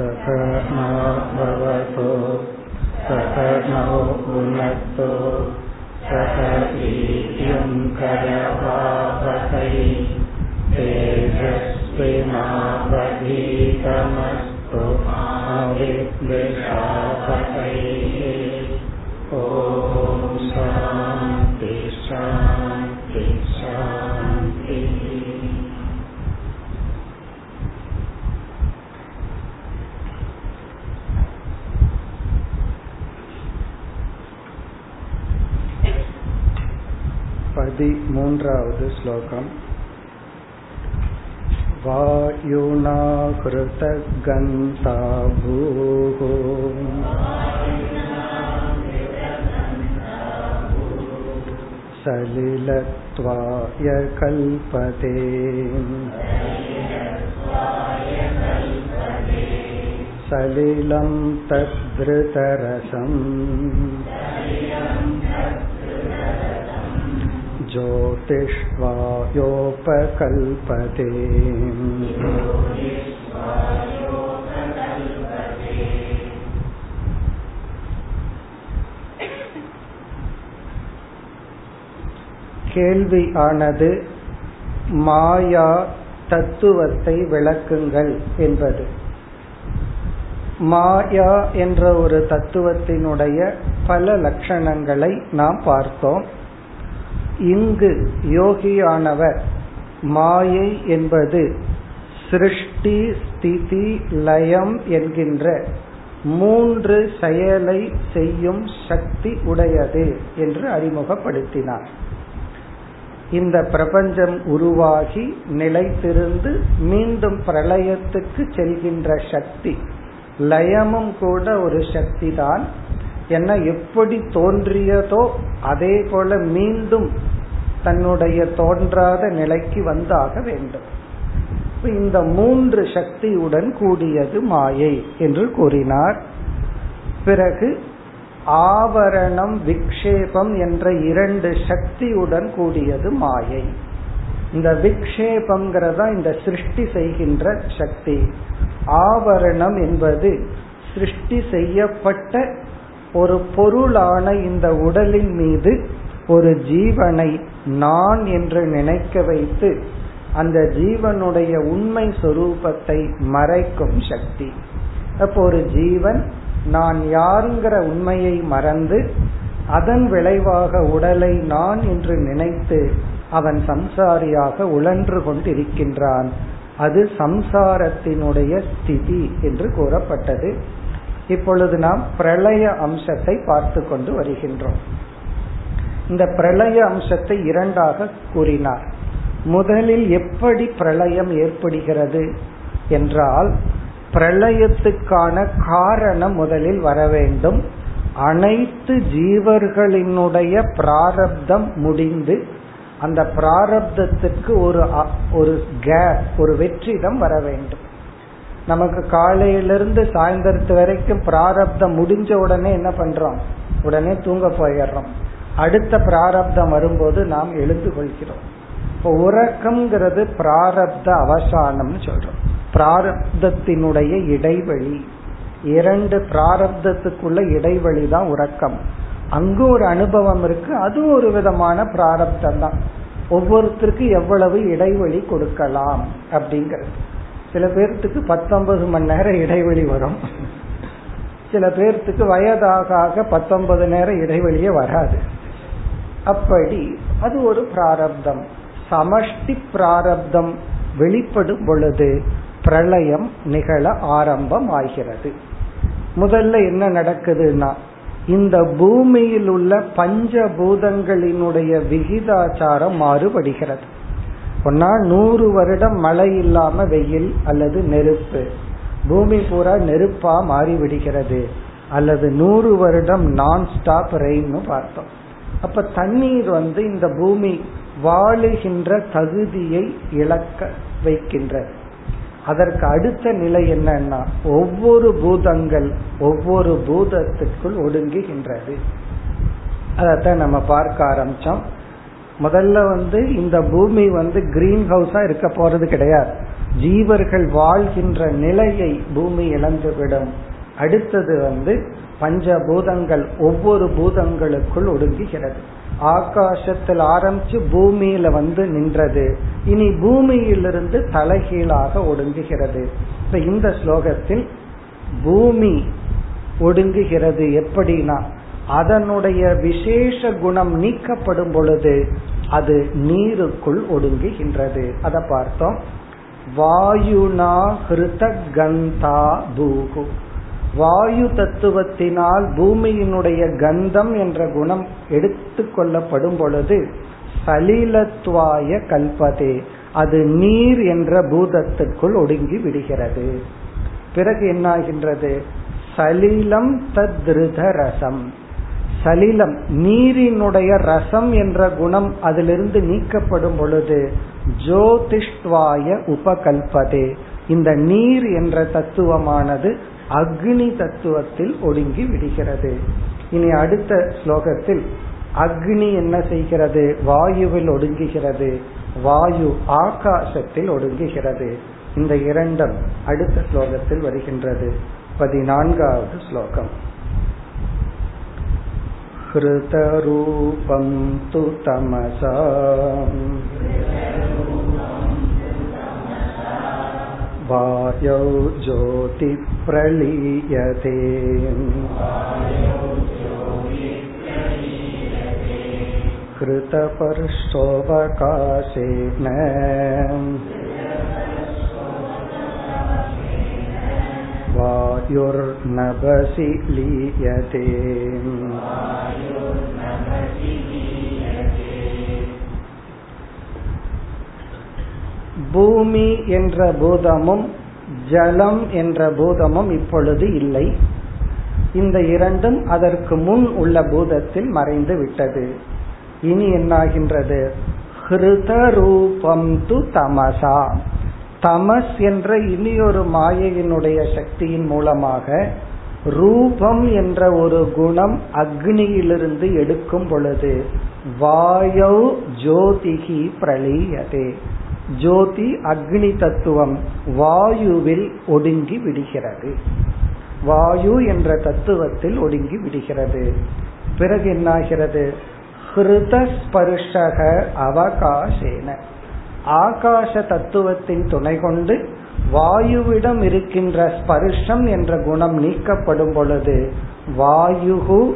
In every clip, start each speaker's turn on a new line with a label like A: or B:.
A: सकनो भवतु सकनो भुनक्तु सक वीर्यं पदिमून्रावद् श्लोकम् वायुना कृतगन्ता भूः सलिलत्वाय कल्पते सलिलं तद्धृतरसम् ज्योतिष्वायोपकल्पते கேள்வி ஆனது மாயா தத்துவத்தை விளக்குங்கள் என்பது மாயா என்ற ஒரு தத்துவத்தினுடைய பல லட்சணங்களை நாம் பார்த்தோம் இங்கு யோகியானவர் மாயை என்பது சிருஷ்டி ஸ்திதி லயம் என்கின்ற மூன்று செயலை செய்யும் சக்தி உடையது என்று அறிமுகப்படுத்தினார். இந்த பிரபஞ்சம் உருவாகி நிலைத்திருந்து மீண்டும் பிரளயத்துக்கு செல்கின்ற சக்தி லயமும் கூட ஒரு சக்தி தான் என்ன எப்படி தோன்றியதோ அதே போல மீண்டும் தன்னுடைய தோன்றாத நிலைக்கு வந்தாக வேண்டும். இந்த மூன்று சக்தியுடன் கூடியது மாயை என்று கூறினார். பிறகு ஆவரணம் விக்ஷேபம் என்ற இரண்டு சக்தியுடன் கூடியது மாயை. இந்த விக்ஷேபம்ங்கிறதா இந்த சிருஷ்டி செய்கின்ற சக்தி. ஆவரணம் என்பது சிருஷ்டி செய்யப்பட்ட ஒரு பொருளான இந்த உடலின் மீது ஒரு ஜீவனை நான் என்று நினைக்க வைத்து அந்த ஜீவனுடைய உண்மை சொரூபத்தை மறைக்கும் சக்தி. அப்போ ஒரு ஜீவன் நான் யாருங்கிற உண்மையை மறந்து அதன் விளைவாக உடலை நான் என்று நினைத்து அவன் சம்சாரியாக உழன்று கொண்டிருக்கின்றான். அது சம்சாரத்தினுடைய ஸ்திதி என்று கூறப்பட்டது. இப்பொழுது நாம் பிரளய அம்சத்தை பார்த்து கொண்டு வருகின்றோம். இந்த பிரளய அம்சத்தை இரண்டாக கூறினார். முதலில் எப்படி பிரளயம் ஏற்படுகிறது என்றால் பிரளயத்துக்கான காரணம் முதலில் வர வேண்டும். அனைத்து ஜீவர்களினுடைய பிராரப்தம் முடிந்து அந்த பிராரப்தத்துக்கு ஒரு ஒரு கேப் ஒரு வெற்றிடம் வர வேண்டும். நமக்கு காலையிலிருந்து சாயந்தரத்து வரைக்கும் பிராரப்தம் முடிஞ்ச உடனே என்ன பண்றோம்? உடனே தூங்க போயிடுறோம். அடுத்த பிராரப்தம் வரும்போது நாம் எழுந்து கொள்கிறோம் இப்போ உறக்கம்ங்கிறது பிராரப்த அவசானம்னு சொல்றோம். பிராரப்தத்தினுடைய இடைவெளி. இரண்டு பிராரப்தத்துக்குள்ள இடைவெளி தான் உறக்கம். அங்கு ஒரு அனுபவம் இருக்கு அது ஒரு விதமான பிராரப்தம் தான். ஒவ்வொருத்தருக்கு எவ்வளவு இடைவெளி கொடுக்கலாம் அப்படிங்கிறது. சில பேர்த்துக்கு பத்தொன்பது மணி நேரம் இடைவெளி வரும். சில பேர்த்துக்கு வயதாக பத்தொன்பது நேரம் இடைவெளியே வராது. அப்படி. அது ஒரு பிராரப்தம். சமஷ்டி பிராரப்தம் வெளிப்படும் பொழுது பிரளயம் நிகழ ஆரம்பம் ஆகிறது முதல்ல என்ன நடக்குதுன்னா இந்த பூமியில் உள்ள பஞ்சபூதங்களினுடைய விகிதாச்சாரம் மாறுபடுகிறது. ஒன்னா நூறு வருடம் மழை இல்லாம வெயில் அல்லது நெருப்பு. பூமி பூரா நெருப்பா மாறிவிடுகிறது. அல்லது நூறு வருடம் நான் ஸ்டாப் ரெயின்னு பார்த்தோம். அப்ப தண்ணீர் வந்து இந்த பூமி வாழுகின்ற தகுதியை இழக்க வைக்கின்றது அதற்கு அடுத்த நிலை என்னன்னா ஒவ்வொரு பூதங்கள் ஒவ்வொரு பூதத்துக்குள் ஒடுங்குகின்றது. அதைத்தான் நம்ம பார்க்க ஆரம்பிச்சோம். முதல்ல வந்து இந்த பூமி வந்து கிரீன் ஹவுஸா இருக்க போறது கிடையாது. ஜீவர்கள் வாழ்கின்ற நிலையை பூமி இழந்துவிடும். அடுத்தது வந்து பஞ்சபூதங்கள் ஒவ்வொரு பூதங்களுக்குள் ஒடுங்குகிறது. ஆகாசத்தில் ஆரம்பிச்சு பூமியில வந்து நின்றது. இனி பூமியிலிருந்து தலைகீழாக ஒடுங்குகிறது. இப்ப இந்த ஸ்லோகத்தில் பூமி ஒடுங்குகிறது எப்படின்னா அதனுடைய விசேஷ குணம் நீக்கப்படும் பொழுது அது நீருக்குள் ஒடுங்குகின்றது. அதை பார்த்தோம். வாயுனா ஹிருத கந்தா பூகு. வாயு தத்துவத்தினால் பூமியினுடைய கந்தம் என்ற குணம் எடுத்து கொள்ளப்படும் பொழுது சலிலத்வாய கல்பதே அது நீர் என்ற பூதத்துக்குள் ஒடுங்கி விடுகிறது. பிறகு என்னாகின்றது? சலிலம் தத்ருத ரசம். சலிலம் நீரினுடைய ரசம் என்ற குணம் அதிலிருந்து நீக்கப்படும் பொழுது ஜோதிஷ்வாய உபகல்பதே. இந்த நீர் என்ற தத்துவமானது அக்னி தத்துவத்தில் ஒடுங்கி விடுகிறது. இனி அடுத்த ஸ்லோகத்தில் அக்னி என்ன செய்கிறது? வாயுவில் ஒடுங்குகிறது. வாயு ஆகாசத்தில் ஒடுங்குகிறது. இந்த இரண்டம் அடுத்த ஸ்லோகத்தில் வருகின்றது. பதினான்காவது ஸ்லோகம். ஹிருதரூபம் து தமசா वायौ ज्योतिप्रलीयते। कृतपर्शोऽवकाशेन वायुर्नभसि लीयते பூமி என்ற பூதமும் ஜலம் என்ற பூதமும் இப்பொழுது இல்லை. இந்த இரண்டும் அதற்கு முன் உள்ள பூதத்தில் மறைந்து விட்டது. இனி என்னாகின்றது? ஹிருத ரூபம் து தமசா. தமஸ் என்ற இனியொரு மாயையினுடைய சக்தியின் மூலமாக ரூபம் என்ற ஒரு குணம் அக்னியிலிருந்து எடுக்கும் பொழுது வாயௌ ஜோதிகி பிரளீயதே. ஜோதி அக்னி தத்துவம் வாயுவில் ஒடுங்கி விடுகிறது. வாயு என்ற தத்துவத்தில் ஒடுங்கி விடுகிறது. பிறகு என்னாகிறது? ஹிருதஸ்பர்ஷக அவகாசேன. ஆகாச தத்துவத்தின் துணை கொண்டு வாயுவிடம் இருக்கின்ற ஸ்பர்ஷம் என்ற குணம் நீக்கப்படும் பொழுது வாயுகு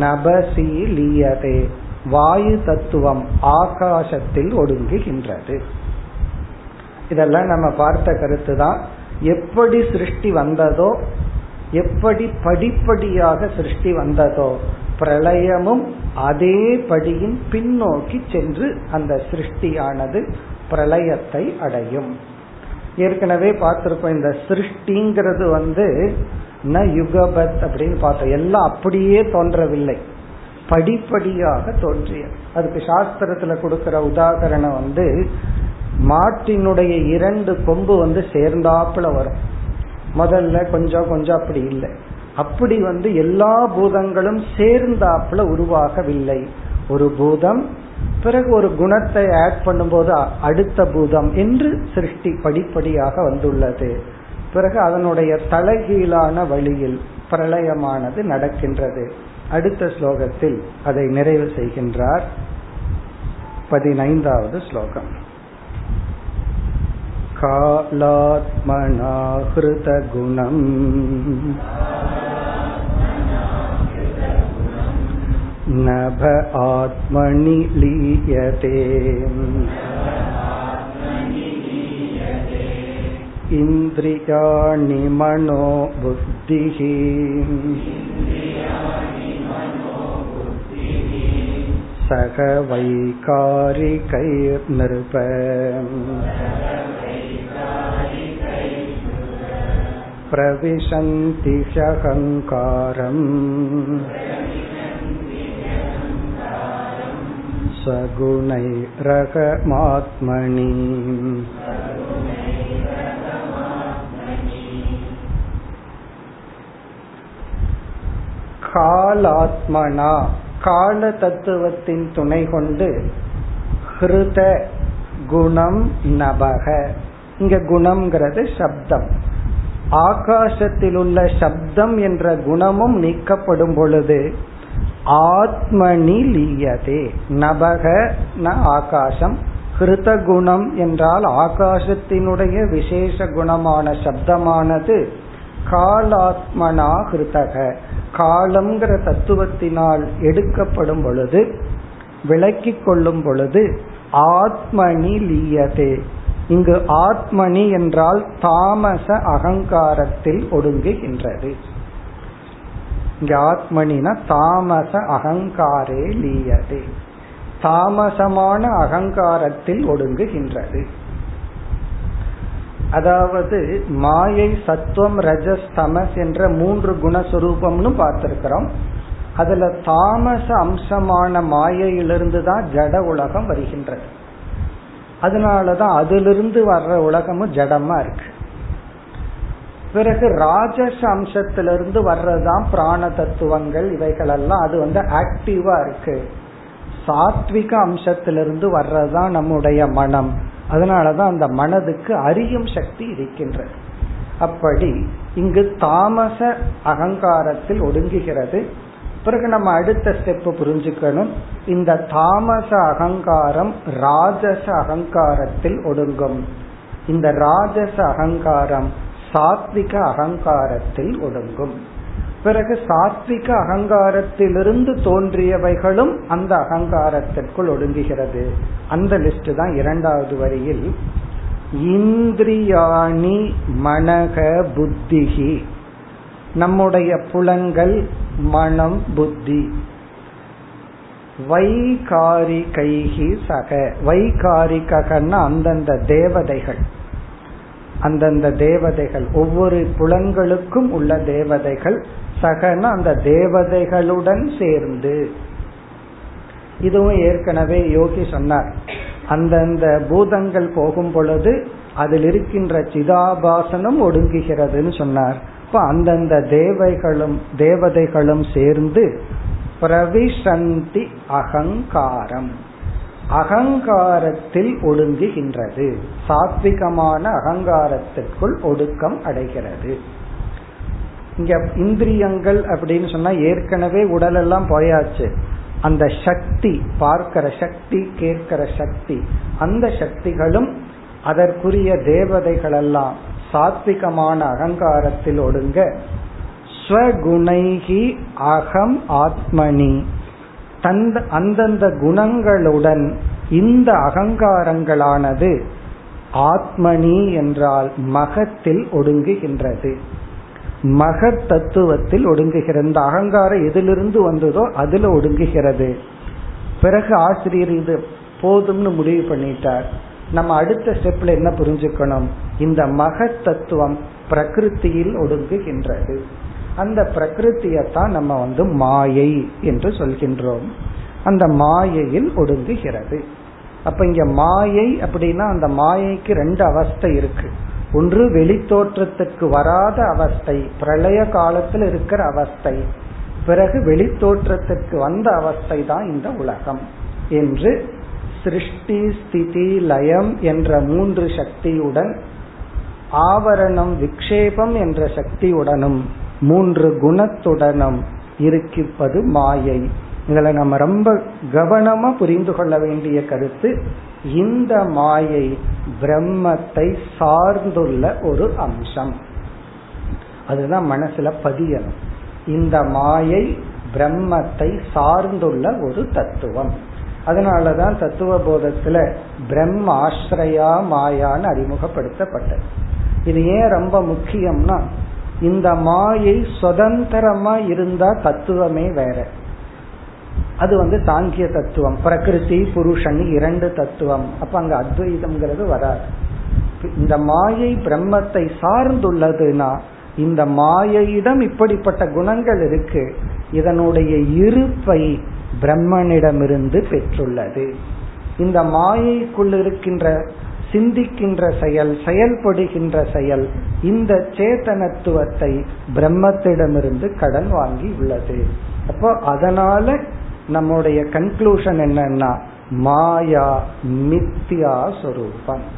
A: நபசி லீயதே. வாயு தத்துவம் ஆகாசத்தில் ஒடுங்குகின்றது. இதெல்லாம் நம்ம பார்த்த கருத்து தான் எப்படி சிருஷ்டி வந்ததோ எப்படி படிப்படியாக சிருஷ்டி வந்ததோ பிரளயமும் அதே படியின் பின்னோக்கி சென்று அந்த சிருஷ்டியானது பிரளயத்தை அடையும். ஏற்கனவே பார்த்திருப்போம் இந்த சிருஷ்டிங்கிறது வந்து ந யுகபத் அப்படின்னு பார்த்தோம். எல்லாம் அப்படியே தோன்றவில்லை. படிப்படியாக தோன்றிய அதுக்கு சாஸ்திரத்துல கொடுக்கிற உதாகரணம் வந்து மாட்டினுடைய இரண்டு கொம்பு வந்து சேர்ந்தாப்புல வரும். முதல்ல கொஞ்சம் கொஞ்சம் அப்படி இல்லை. அப்படி வந்து எல்லா பூதங்களும் சேர்ந்தாப்புல உருவாகவில்லை. ஒரு பூதம் பிறகு ஒரு குணத்தை ஆட் பண்ணும்போது அடுத்த பூதம் என்று சிருஷ்டி படிப்படியாக வந்துள்ளது. பிறகு அதனுடைய தலைகீழான வழியில் பிரளயமானது நடக்கின்றது. அடுத்த ஸ்லோகத்தில் அதை நிறைவு செய்கின்றார். பதினைந்தாவது ஸ்லோகம். कालात्मनाहृतगुणम् नभ आत्मनि लीयते इन्द्रियाणि मनो बुद्धिः सह वैकारिकैर्नृप प्रविशन्ति ह्यहङ्कारम् स्वगुणैरहमात्मनि காலாத்மனா கால தத்துவத்தின் துணை கொண்டு ஹிருத குணம் நபக இங்க குணம்ங்கிறது சப்தம் ஆகாசத்தில் உள்ள சப்தம் என்ற குணமும் நீக்கப்படும் பொழுது ஆத்மனி லீயதே. நபக ந ஆகாசம். கிருத குணம் என்றால் ஆகாசத்தினுடைய விசேஷ குணமான சப்தமானது. காலாத்மனா கிருத்தக காலம்ங்கிற தத்துவத்தினால் எடுக்கப்படும் பொழுது விளக்கிக் கொள்ளும் பொழுது ஆத்மனி லீயதே. இங்கு ஆத்மனி என்றால் தாமச அகங்காரத்தில் ஒடுங்குகின்றது. இங்க ஆத்மனினா தாமச அகங்காரே லீயதே. தாமசமான அகங்காரத்தில் ஒடுங்குகின்றது. அதாவது மாயை சத்துவம் ரஜஸ் தமஸ் என்ற மூன்று குணஸ்வரூபம்னு பார்த்திருக்கிறோம். அதுல தாமச அம்சமான மாயையிலிருந்து தான் ஜட உலகம் வருகின்றது. அதனாலதான் அதிலிருந்து வர்ற உலகமும் ஜடமா இருக்கு. பிறகு ராஜச அம்சத்திலிருந்து வர்றதுதான் பிராண தத்துவங்கள் இவைகள் எல்லாம் அது வந்து ஆக்டிவா இருக்கு. சாத்விக அம்சத்திலிருந்து வர்றதுதான் நம்முடைய மனம். அதனாலதான் அந்த மனதுக்கு அறியும் சக்தி இருக்கின்றது. அப்படி இங்கு தாமச அகங்காரத்தில் ஒடுங்குகிறது. பிறகு நம்ம அடுத்த ஸ்டெப் புரிஞ்சுக்கணும். இந்த தாமச அகங்காரம் ராஜச அகங்காரத்தில் ஒடுங்கும். இந்த ராஜச அகங்காரம் சாத்விக அகங்காரத்தில் ஒடுங்கும். பிறகு சாத்விக அகங்காரத்திலிருந்து தோன்றியவைகளும் அந்த அகங்காரத்திற்குள் ஒடுங்குகிறது. அந்த லிஸ்ட் தான் இரண்டாவது வரியில் இந்திரியாணி மனக புத்திகி நம்முடைய புலங்கள் மனம் புத்தி. வைகாரிகைகி சக. வைகாரிகன்னா அந்தந்த தேவதைகள். அந்தந்த தேவதைகள். ஒவ்வொரு புலன்களுக்கும் உள்ள தேவதைகள். சகன அந்த தேவதைகளுடன் சேர்ந்து. இதுவும் ஏற்கனவே யோகி சொன்னார். அந்தந்த பூதங்கள் போகும் பொழுது அதில் இருக்கின்ற சிதாபாசனம் ஒடுங்குகிறதுன்னு சொன்னார். இப்ப அந்தந்த தேவைகளும் தேவதைகளும் சேர்ந்து பிரவிசந்தி அகங்காரம். அகங்காரத்தில் ஒடுங்குகின்றது. சாத்விகமான அகங்காரத்திற்குள் ஒடுக்கம் அடைகிறது. இங்க இந்திரியங்கள் அப்படின்னு சொன்னா ஏற்கனவே உடல் எல்லாம் போயாச்சு. அந்த சக்தி பார்க்கிற சக்தி கேட்கிற சக்தி அந்த சக்திகளும் அதற்குரிய தேவதைகள் எல்லாம் சாத்விகமான அகங்காரத்தில் ஒடுங்க. ஸ்வகுணைகி அகம் ஆத்மனி. தந்த அந்தந்த குணங்களுடன் இந்த அகங்காரங்களானது ஆத்மனி என்றால் மகத்தில் ஒடுங்குகின்றது. மகத் தத்துவத்தில் ஒடுங்குகிறது. இந்த அகங்காரம் எதிலிருந்து வந்ததோ அதுல ஒடுங்குகிறது. பிறகு ஆசிரியர் இது போதும்னு முடிவு பண்ணிட்டார். நம்ம அடுத்த ஸ்டெப்ல என்ன புரிஞ்சுக்கணும்? இந்த மகத் தத்துவம் பிரகிருத்தியில் ஒடுங்குகின்றது. அந்த பிரகிருத்தியத்தான் நம்ம வந்து மாயை என்று சொல்கின்றோம். அந்த மாயையில் ஒடுங்குகிறது. அப்ப இங்க மாயை அப்படின்னா அந்த மாயைக்கு ரெண்டு அவஸ்தை இருக்கு. ஒன்று வெளித்தோற்றத்துக்கு வராத அவஸ்தை பிரளய காலத்தில் இருக்கிற அவஸ்தை. பிறகு வெளித்தோற்றத்துக்கு வந்த அவஸ்தை தான் இந்த உலகம் என்று சிருஷ்டி ஸ்திதி லயம் என்ற மூன்று சக்தியுடன் ஆவரணம் விக்ஷேபம் என்ற சக்தியுடனும் மூன்று குணத்துடனும் இருக்கிப்பது மாயை. இதுல நம்ம ரொம்ப கவனமா புரிந்து கொள்ள வேண்டிய கருத்து இந்த மாயை பிரம்மத்தை சார்ந்துள்ள ஒரு அம்சம். அதுதான் மனசுல பதியணும். இந்த மாயை பிரம்மத்தை சார்ந்துள்ள ஒரு தத்துவம். அதனாலதான் தத்துவ போதத்துல பிரம்ம ஆசிரியா மாயான்னு அறிமுகப்படுத்தப்பட்டது. இது ஏன் ரொம்ப முக்கியம்னா இந்த மாயை சுதந்திரமா இருந்தா தத்துவமே வேற. அது வந்து சாங்கிய தத்துவம் பிரகிருதி புருஷன் இரண்டு தத்துவம். அப்ப அங்க அத்வைதம்ங்கிறது வராது. இந்த மாயை பிரம்மத்தை சார்ந்துள்ளதுன்னா இந்த மாயையிடம் இப்படிப்பட்ட குணங்கள் இருக்கு. இதனுடைய இருப்பை பிரம்மனிடமிருந்து பெற்றுள்ளது. இந்த மாயைக்குள் இருக்கின்ற சிந்திக்கின்ற செயல் செயல்படுகின்ற செயல் இந்த சேத்தனத்துவத்தை பிரம்மத்திடமிருந்து கடன் வாங்கி உள்ளது. அப்போ அதனால நம்முடைய கன்க்ளூஷன் என்னன்னா மாயா மித்தியா சொரூபம்.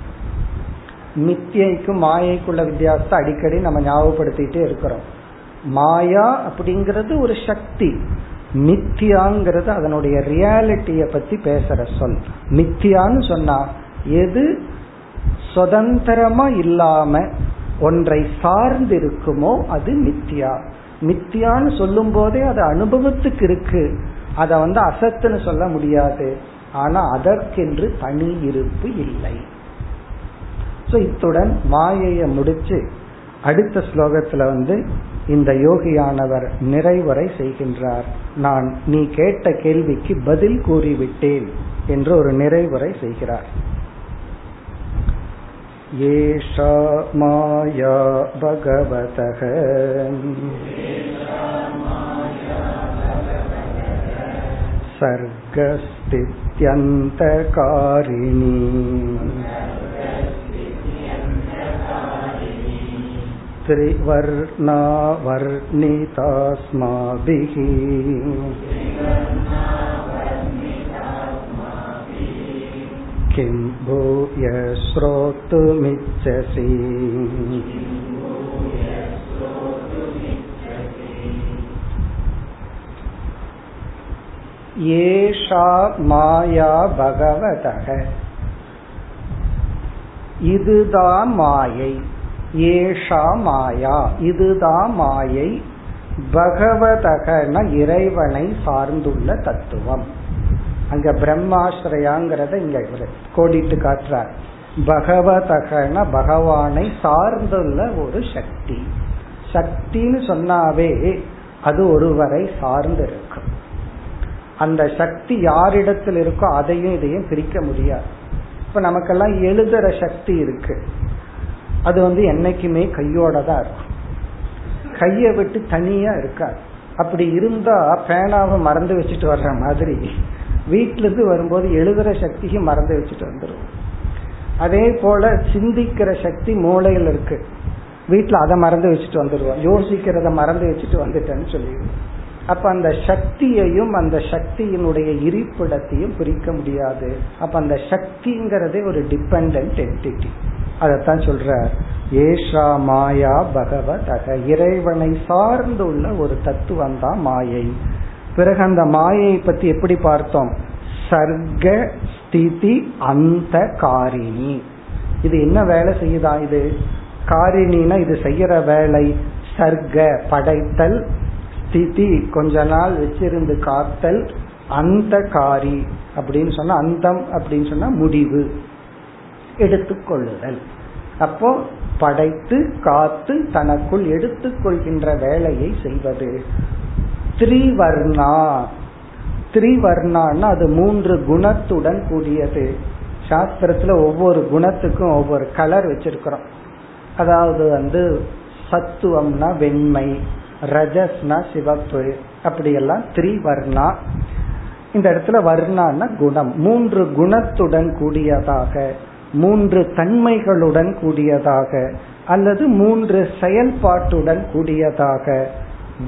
A: மித்தியைக்கும் மாயைக்குள்ள வித்தியாசத்தை அடிக்கடி நம்ம ஞாபகப்படுத்திட்டே இருக்கிறோம். மாயா அப்படிங்கிறது ஒரு சக்தி. மித்தியாங்கிறது அதனுடைய ரியாலிட்டிய பத்தி பேசுற சொல். மித்தியான்னு சொன்னா எது சுதந்திரமா இல்லாம ஒன்றை சார்ந்து இருக்குமோ அது மித்தியா. மித்தியான்னு சொல்லும் போதே அது அனுபவத்துக்கு இருக்கு. அத வந்து அசத்துன்னு சொல்ல முடியாது. ஆனா அதற்கென்று தனி இருப்பு இல்லை. இத்துடன் மாயைய முடிச்சு அடுத்த ஸ்லோகத்துல வந்து இந்த யோகியானவர் நிறைவுரை செய்கின்றார் நான் நீ கேட்ட கேள்விக்கு பதில் கூறிவிட்டேன் என்று ஒரு நிறைவுரை செய்கிறார் ஏஷா மாயா பகவதக सर्गस्थित्यन्तकारिणी त्रिवर्णावर्णितास्माभिः किं भूय श्रोतुमिच्छसि ஏஷா மாயா பகவதக இதுதான் மாயை ஏஷா மாயா. இதுதான் மாயை. பகவதகன இறைவனை சார்ந்துள்ள தத்துவம். அங்க பிரம்மாஸ்ரயாங்கிறத இங்க கோடிட்டு காட்டுறார். பகவதகன பகவானை சார்ந்துள்ள ஒரு சக்தி. சக்தின்னு சொன்னாவே அது ஒருவரை சார்ந்து இருக்கும் அந்த சக்தி யாரிடத்தில் இருக்கோ அதையும் இதையும் பிரிக்க முடியாது. இப்ப நமக்கெல்லாம் எழுதுற சக்தி இருக்கு. அது வந்து என்னைக்குமே கையோட தான் இருக்கும். கையை விட்டு தனியா இருக்காது. அப்படி இருந்தா பேனாவை மறந்து வச்சுட்டு வர்ற மாதிரி வீட்டிலிருந்து வரும்போது எழுதுற சக்தியும் மறந்து வச்சுட்டு வந்துடும் அதே போல சிந்திக்கிற சக்தி மூளையில் இருக்கு. வீட்டில் அதை மறந்து வச்சுட்டு வந்துடுவோம் யோசிக்கிறத மறந்து வச்சுட்டு வந்துட்டேன்னு சொல்லிடுவோம். அப்ப அந்த சக்தியையும் அந்த சக்தியினுடைய இருப்பிடத்தையும் பிரிக்க முடியாது. அப்ப அந்த சக்திங்கிறதே ஒரு டிபெண்ட் என்டிட்டி அதைத்தான் சொல்ற ஏஷா மாயா பகவதக. இறைவனை சார்ந்துள்ள ஒரு தத்துவம் தான் மாயை. பிறகு அந்த மாயை பத்தி எப்படி பார்த்தோம்? சர்க்க ஸ்திதி அந்த காரிணி. இது என்ன வேலை செய்யுதா இது? காரிணினா இது செய்யற வேலை. சர்க்க படைத்தல் ஸ்திதி கொஞ்ச நாள் வச்சிருந்து காத்தல் அந்த காரி. அப்படின்னு சொன்னா அந்தம் அப்படின்னு சொன்னா முடிவு. எடுத்துக்கொள்ளுதல். அப்போ படைத்து காத்து தனக்குள் எடுத்துக்கொள்கின்ற வேலையை செய்வது. த்ரிவர்ணா. த்ரிவர்ணான்னா அது மூன்று குணத்துடன் கூடியது. சாஸ்திரத்துல ஒவ்வொரு குணத்துக்கும் ஒவ்வொரு கலர் வச்சிருக்கிறோம். அதாவது வந்து சத்துவம்னா வெண்மை ரஜஸ்னா சிவப்பு அப்படியெல்லாம் த்ரிவர்ணா. இந்த இடத்துல வர்ணான்னா குணம். மூன்று குணத்துடன் கூடியதாக. மூன்று தன்மைகளுடன் கூடியதாக அல்லது மூன்று செயல்பாட்டுடன் கூடியதாக.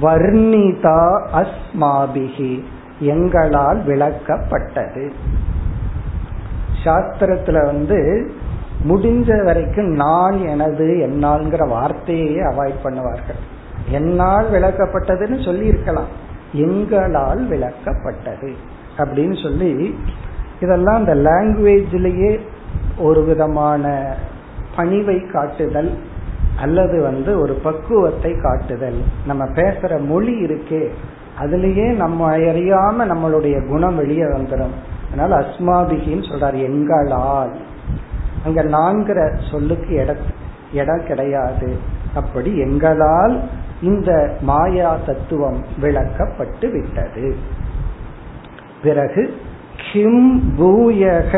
A: வர்ணிதா அஸ்மாபிகி எங்களால் விளக்கப்பட்டது. சாஸ்திரத்துல வந்து முடிஞ்ச வரைக்கும் நான் எனது என்னால்ங்கிற வார்த்தையே அவாய்ட் பண்ணுவார்கள். என்னால் விளக்கப்பட்டதுன்னு சொல்லி இருக்கலாம் எங்களால் விளக்கப்பட்டது. அப்படின்னு சொல்லி இதெல்லாம் அந்த லாங்குவேஜ்லயே ஒரு விதமான பணிவை காட்டுதல் அல்லது வந்து ஒரு பக்குவத்தை காட்டுதல். நம்ம பேசுற மொழி இருக்கே அதுலயே நம்ம அறியாம நம்மளுடைய குணம் வெளியே வந்துடும் அதனால அஸ்மாபிகின்னு சொல்றாரு எங்களால். அங்க நான்கிற சொல்லுக்கு இட இடம் கிடையாது. அப்படி எங்களால் இந்த மாயா தத்துவம் விளக்கப்பட்டு விட்டது. பிறகு கிம் பூயக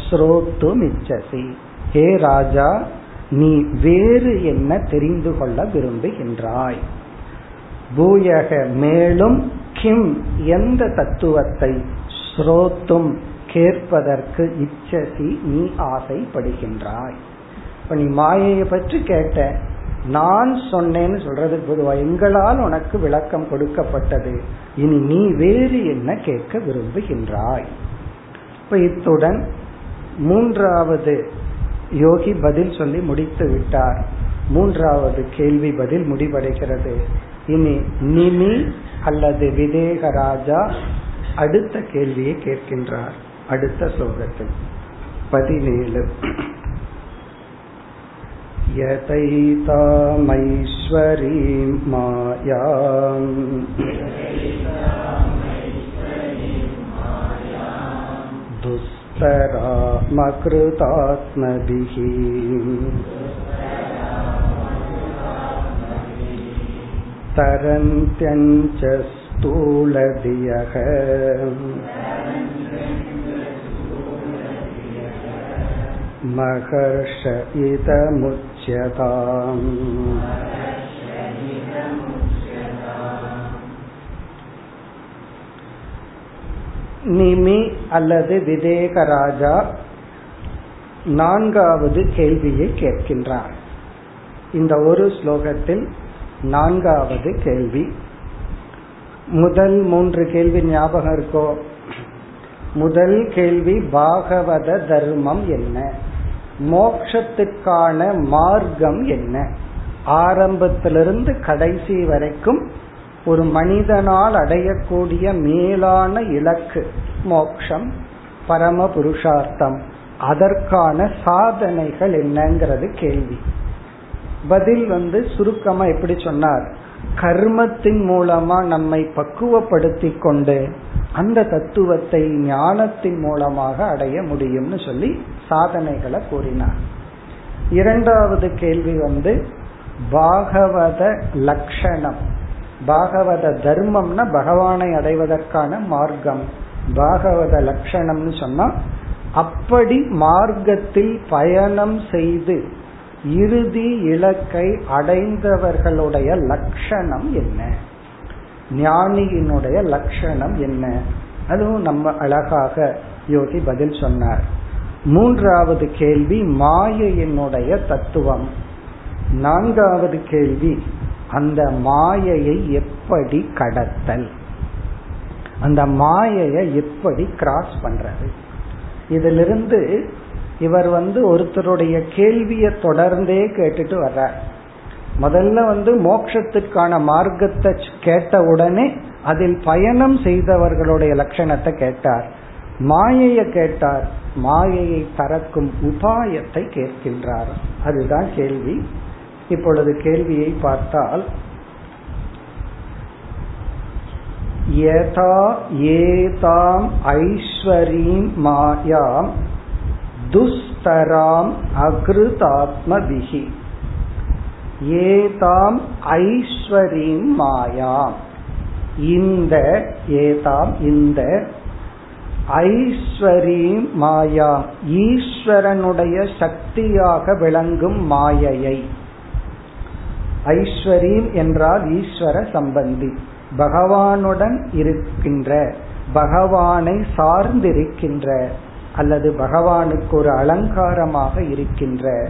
A: ஸ்ரோத்து மிச்சசி ஹே ராஜா நீ வேறு என்ன தெரிந்து கொள்ள விரும்புகின்றாய்? பூயக மேலும் கிம் எந்த தத்துவத்தை ஸ்ரோத்தும் கேட்பதற்கு இச்சசி நீ ஆசைப்படுகின்றாய்? இப்ப நீ மாயையை பற்றி கேட்ட நான் சொன்னேன்னு சொல்றதுக்கு பொதுவா எங்களால் உனக்கு விளக்கம் கொடுக்கப்பட்டது இனி நீ வேறு என்ன கேட்க விரும்புகின்றாய்? இப்ப இத்துடன் மூன்றாவது யோகி பதில் சொல்லி முடித்து விட்டார். மூன்றாவது கேள்வி பதில் முடிவடைகிறது. இனி நிமி அல்லது விதேகராஜா அடுத்த கேள்வியை கேட்கின்றார். அடுத்த ஸ்லோகத்தில். பதினேழு. यतैतामैश्वरीं मायाम् दुस्तरामकृतात्मभिः तरन्त्यञ्च स्थूलधियः महर्ष முக்கியதாம் நிமி அல்லது விதேகராஜா நான்காவது கேள்வியை கேட்கின்றார். இந்த ஒரு ஸ்லோகத்தில் நான்காவது கேள்வி. முதல் மூன்று கேள்வி ஞாபகம் இருக்கோ? முதல் கேள்வி பாகவத தர்மம் என்ன? மோக்ஷத்துக்கான மார்க்கம் என்ன? ஆரம்பத்திலிருந்து கடைசி வரைக்கும் ஒரு மனிதனால் அடையக்கூடிய மேலான இலக்கு மோக்ஷம் பரம புருஷார்த்தம். அதற்கான சாதனைகள் என்னங்கிறது கேள்வி. பதில் வந்து சுருக்கமா எப்படி சொன்னார்? கர்மத்தின் மூலமா நம்மை பக்குவப்படுத்தி கொண்டு அந்த தத்துவத்தை ஞானத்தின் மூலமாக அடைய முடியும்னு சொல்லி சாதனைகளை கூறினார். இரண்டாவது கேள்வி வந்து பாகவத லட்சணம் பாகவத தர்மம்னா பகவானை அடைவதற்கான மார்க்கம். பாகவத லட்சணம்னு சொன்னா அப்படி மார்க்கத்தில் பயணம் செய்து இறுதி இலக்கை அடைந்தவர்களுடைய லட்சணம் என்ன? ஞானியினுடைய லட்சணம் என்ன? அதுவும் நம்ம அழகாக யோகி பதில் சொன்னார். மூன்றாவது கேள்வி மாயையினுடைய தத்துவம். நான்காவது கேள்வி அந்த மாயையை எப்படி கடத்தல்? அந்த மாயையை எப்படி கிராஸ் பண்றது? இதிலிருந்து இவர் வந்து ஒருத்தருடைய கேள்வியை தொடர்ந்தே கேட்டுட்டு வர்றார். முதல்ல வந்து மோட்சத்திற்கான மார்க்கத்தை கேட்ட உடனே அதில் பயணம் செய்தவர்களுடைய லட்சணத்தை கேட்டார். மாயையை கேட்டார். மாயையை தரக்கும் உபாயத்தை கேட்கின்றார். அதுதான் கேள்வி. இப்பொழுது கேள்வியை பார்த்தால் யதா ஏதாம் ஐஸ்வரீம் மாயாம் துஸ்தராம் அகிருதாத்மபிகி ஏதாம் ஐஸ்வரீம் மாயாம். இந்த ஏதாம் இந்த ஐஸ்வரீம் மாயாம் ஈஸ்வரனுடைய சக்தியாக விளங்கும் மாயையை. ஐஸ்வரீம் என்றால் ஈஸ்வர சம்பந்தி. பகவானுடன் இருக்கின்ற பகவானை சார்ந்திருக்கின்ற அல்லது பகவானுக்கு ஒரு அலங்காரமாக இருக்கின்ற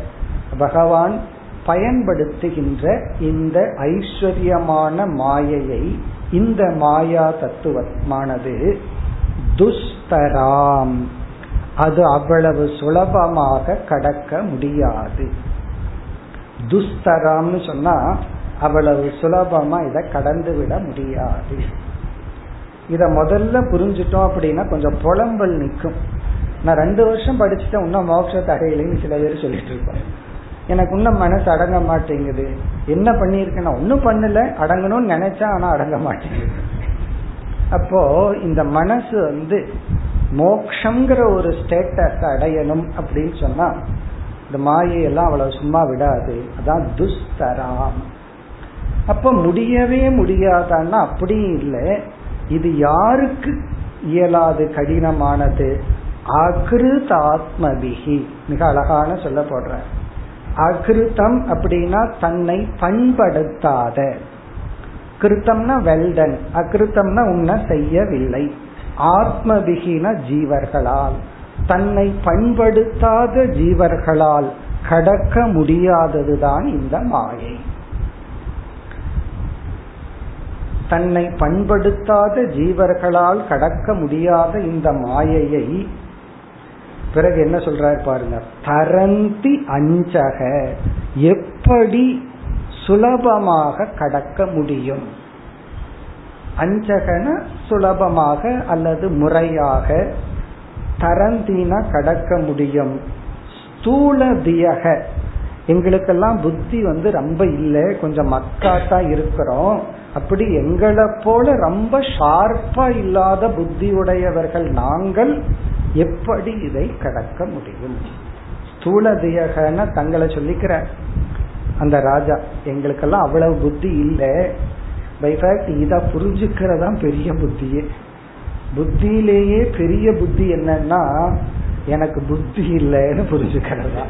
A: பகவான் பயன்படுத்துகின்ற இந்த ஐஸ்வர்யமான மாயையை இந்த மாயா தத்துவமானது துஸ்தராம். அது அவ்வளவு சுலபமாக கடக்க முடியாது. துஸ்தராம்னு சொன்னா அவ்வளவு சுலபமா இதை கடந்து விட முடியாது. இத முதல்ல புரிஞ்சுட்டோம் அப்படின்னா கொஞ்சம் புலம்பல் நிற்கும். நான் ரெண்டு வருஷம் படிச்சுட்டேன் இன்னும் மோட்சத்தை அடையலைன்னு சில பேர் சொல்லிட்டு இருப்பேன் எனக்கு இன்னும் மனசு அடங்க மாட்டேங்குது. என்ன பண்ணிருக்கேன்னா ஒன்னும் பண்ணல. அடங்கணும்னு நினைச்சா ஆனா அடங்க மாட்டேங்குது. அப்போ இந்த மனசு வந்து மோக்ஷங்கிற ஒரு ஸ்டேட்டஸ் அடையணும் அப்படின்னு சொன்னா இந்த மாயையெல்லாம் அவ்வளவு சும்மா விடாது. அதான் துஸ்தராம். அப்ப முடியவே முடியாதான்னா அப்படி இல்லை. இது யாருக்கு இயலாது கடினமானது? அகிருதாத்மபிகி மிக அழகான சொல்ல போடுற அகிருத்தம் அப்படின்னா தன்னை பண்படுத்தாத. கிருத்தம்னா வெல்டன் அகிருத்தம்னா உன்னை செய்யவில்லை. ஆத்மபிகின ஜீவர்களால் தன்னை பண்படுத்தாத ஜீவர்களால் கடக்க முடியாததுதான் இந்த மாயை. தன்னை பண்படுத்தாத ஜீவர்களால் கடக்க முடியாத இந்த மாயையை பிறகு என்ன சொல்றாரு பாருங்க தரந்தி அஞ்சக எப்படி சுலபமாக கடக்க முடியும்? அஞ்சகன சுலபமாக அல்லது முறையாக தரந்தினா கடக்க முடியும்? ஸ்தூல தியக. எங்களுக்கெல்லாம் புத்தி வந்து ரொம்ப இல்லை கொஞ்சம் மக்காட்டா இருக்கிறோம். அப்படி எங்களை போல ரொம்ப ஷார்ப்பா இல்லாத புத்தியுடையவர்கள் நாங்கள் எப்படி இதை கடக்க முடியும்? ஸ்தூல தேகன தங்களை சொல்லிக்கிற அந்த ராஜா எங்களுக்கெல்லாம் அவ்வளவு புத்தி இல்லை. பை ஃபேக்ட் இதை புரிஞ்சுக்கிறதா பெரிய புத்தியே. புத்தியிலேயே பெரிய புத்தி என்னன்னா எனக்கு புத்தி இல்லைன்னு புரிஞ்சுக்கிறதா.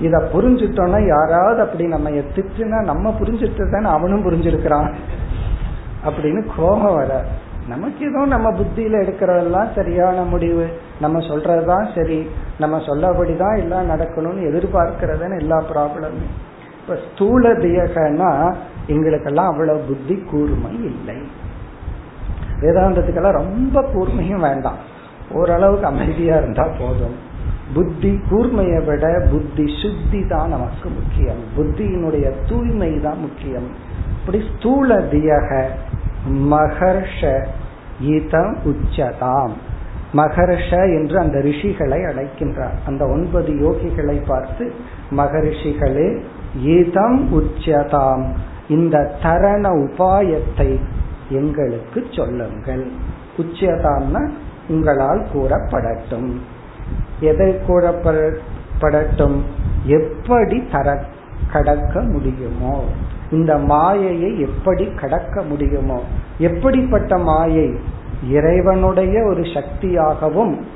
A: இத புரிஞ்சுட்டோம்னா யாராவது அப்படி நம்ம திட்டுனா நம்ம புரிஞ்சுட்டு தானே அவனும் புரிஞ்சிருக்கிறான். அப்படின்னு கோபம் வர நமக்கு ஏதோ நம்ம புத்தியில எடுக்கிறதெல்லாம் சரியான முடிவு. நம்ம சொல்றதுதான் சரி. நம்ம சொல்லபடிதான் எல்லாம் நடக்கணும்னு எதிர்பார்க்கிறதுன்னு எல்லா ப்ராப்ளமும் இப்ப ஸ்தூல தியகன்னா எங்களுக்கெல்லாம் அவ்வளவு புத்தி கூர்மை இல்லை. வேதாந்தத்துக்கெல்லாம் ரொம்ப கூர்மையும் வேண்டாம். ஓரளவுக்கு அமைதியா இருந்தா போதும். புத்தி கூர்மையை விட புத்தி சுத்தி தான் நமக்கு முக்கியம். புத்தியினுடைய தூய்மை தான் முக்கியம். இப்படி ஸ்தூல தியக மகர்ஷ இதம் உச்சதாம். மகர்ஷ என்று அந்த ரிஷிகளை அழைக்கின்றார். அந்த ஒன்பது யோகிகளை பார்த்து மகரிஷிகளே இதம் உச்சதாம். இந்த தரண உபாயத்தை எங்களுக்கு சொல்லுங்கள். உச்சதாம்னா உங்களால் கூறப்படட்டும். எதை கூறப்படட்டும் எப்படி தர கடக்க முடியுமோ? இந்த மாயையை எப்படி கடக்க முடியுமோ எப்படிப்பட்ட மாயை இறைவனுடைய ஒரு சக்தியாகவும்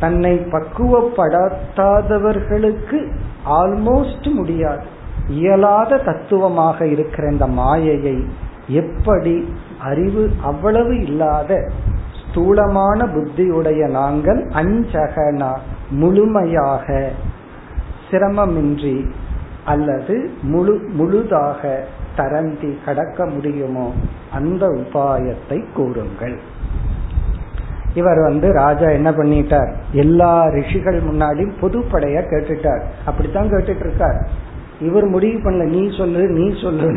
A: தன்னை பக்குவப்படுத்தாதவர்களுக்கு ஆல்மோஸ்ட் முடியாது. இயலாத தத்துவமாக இருக்கிற இந்த மாயையை எப்படி அறிவு அவ்வளவு இல்லாத ஸ்தூலமான புத்தியுடைய நாங்கள் அஞ்சகனா முழுமையாக சிரமமின்றி அல்லது முழு முழுதாக தரந்தி கடக்க முடியுமோ அந்த உபாயத்தை கூறுங்கள். இவர் வந்து ராஜா என்ன பண்ணிட்டார்? எல்லா ரிஷிகள் முன்னாடியும் பொதுப்படைய கேட்டுட்டார். அப்படித்தான் கேட்டுட்டு இருக்கார் இவர் முடிவு பண்ணல நீ சொல்லு நீ சொல்லு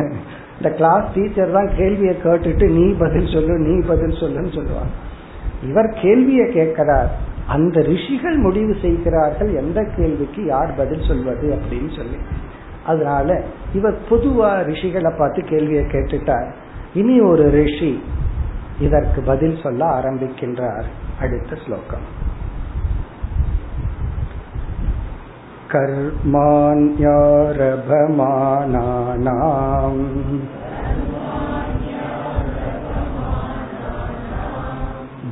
A: இந்த கிளாஸ் டீச்சர் தான் கேள்வியை கேட்டுட்டு நீ பதில் சொல்லு நீ பதில் சொல்லுன்னு சொல்லுவாங்க. இவர் கேள்வியை கேட்கிறார். அந்த ரிஷிகள் முடிவு செய்கிறார்கள் எந்த கேள்விக்கு யார் பதில் சொல்வது அப்படின்னு சொல்லி. அதனால இவர் பொதுவா ரிஷிகளை பார்த்து கேள்வியை கேட்டுட்டார் இனி ஒரு ரிஷி இதற்கு பதில் சொல்ல ஆரம்பிக்கின்றார் அடுத்த ஸ்லோகம் कर्माण्यारभमानानाम्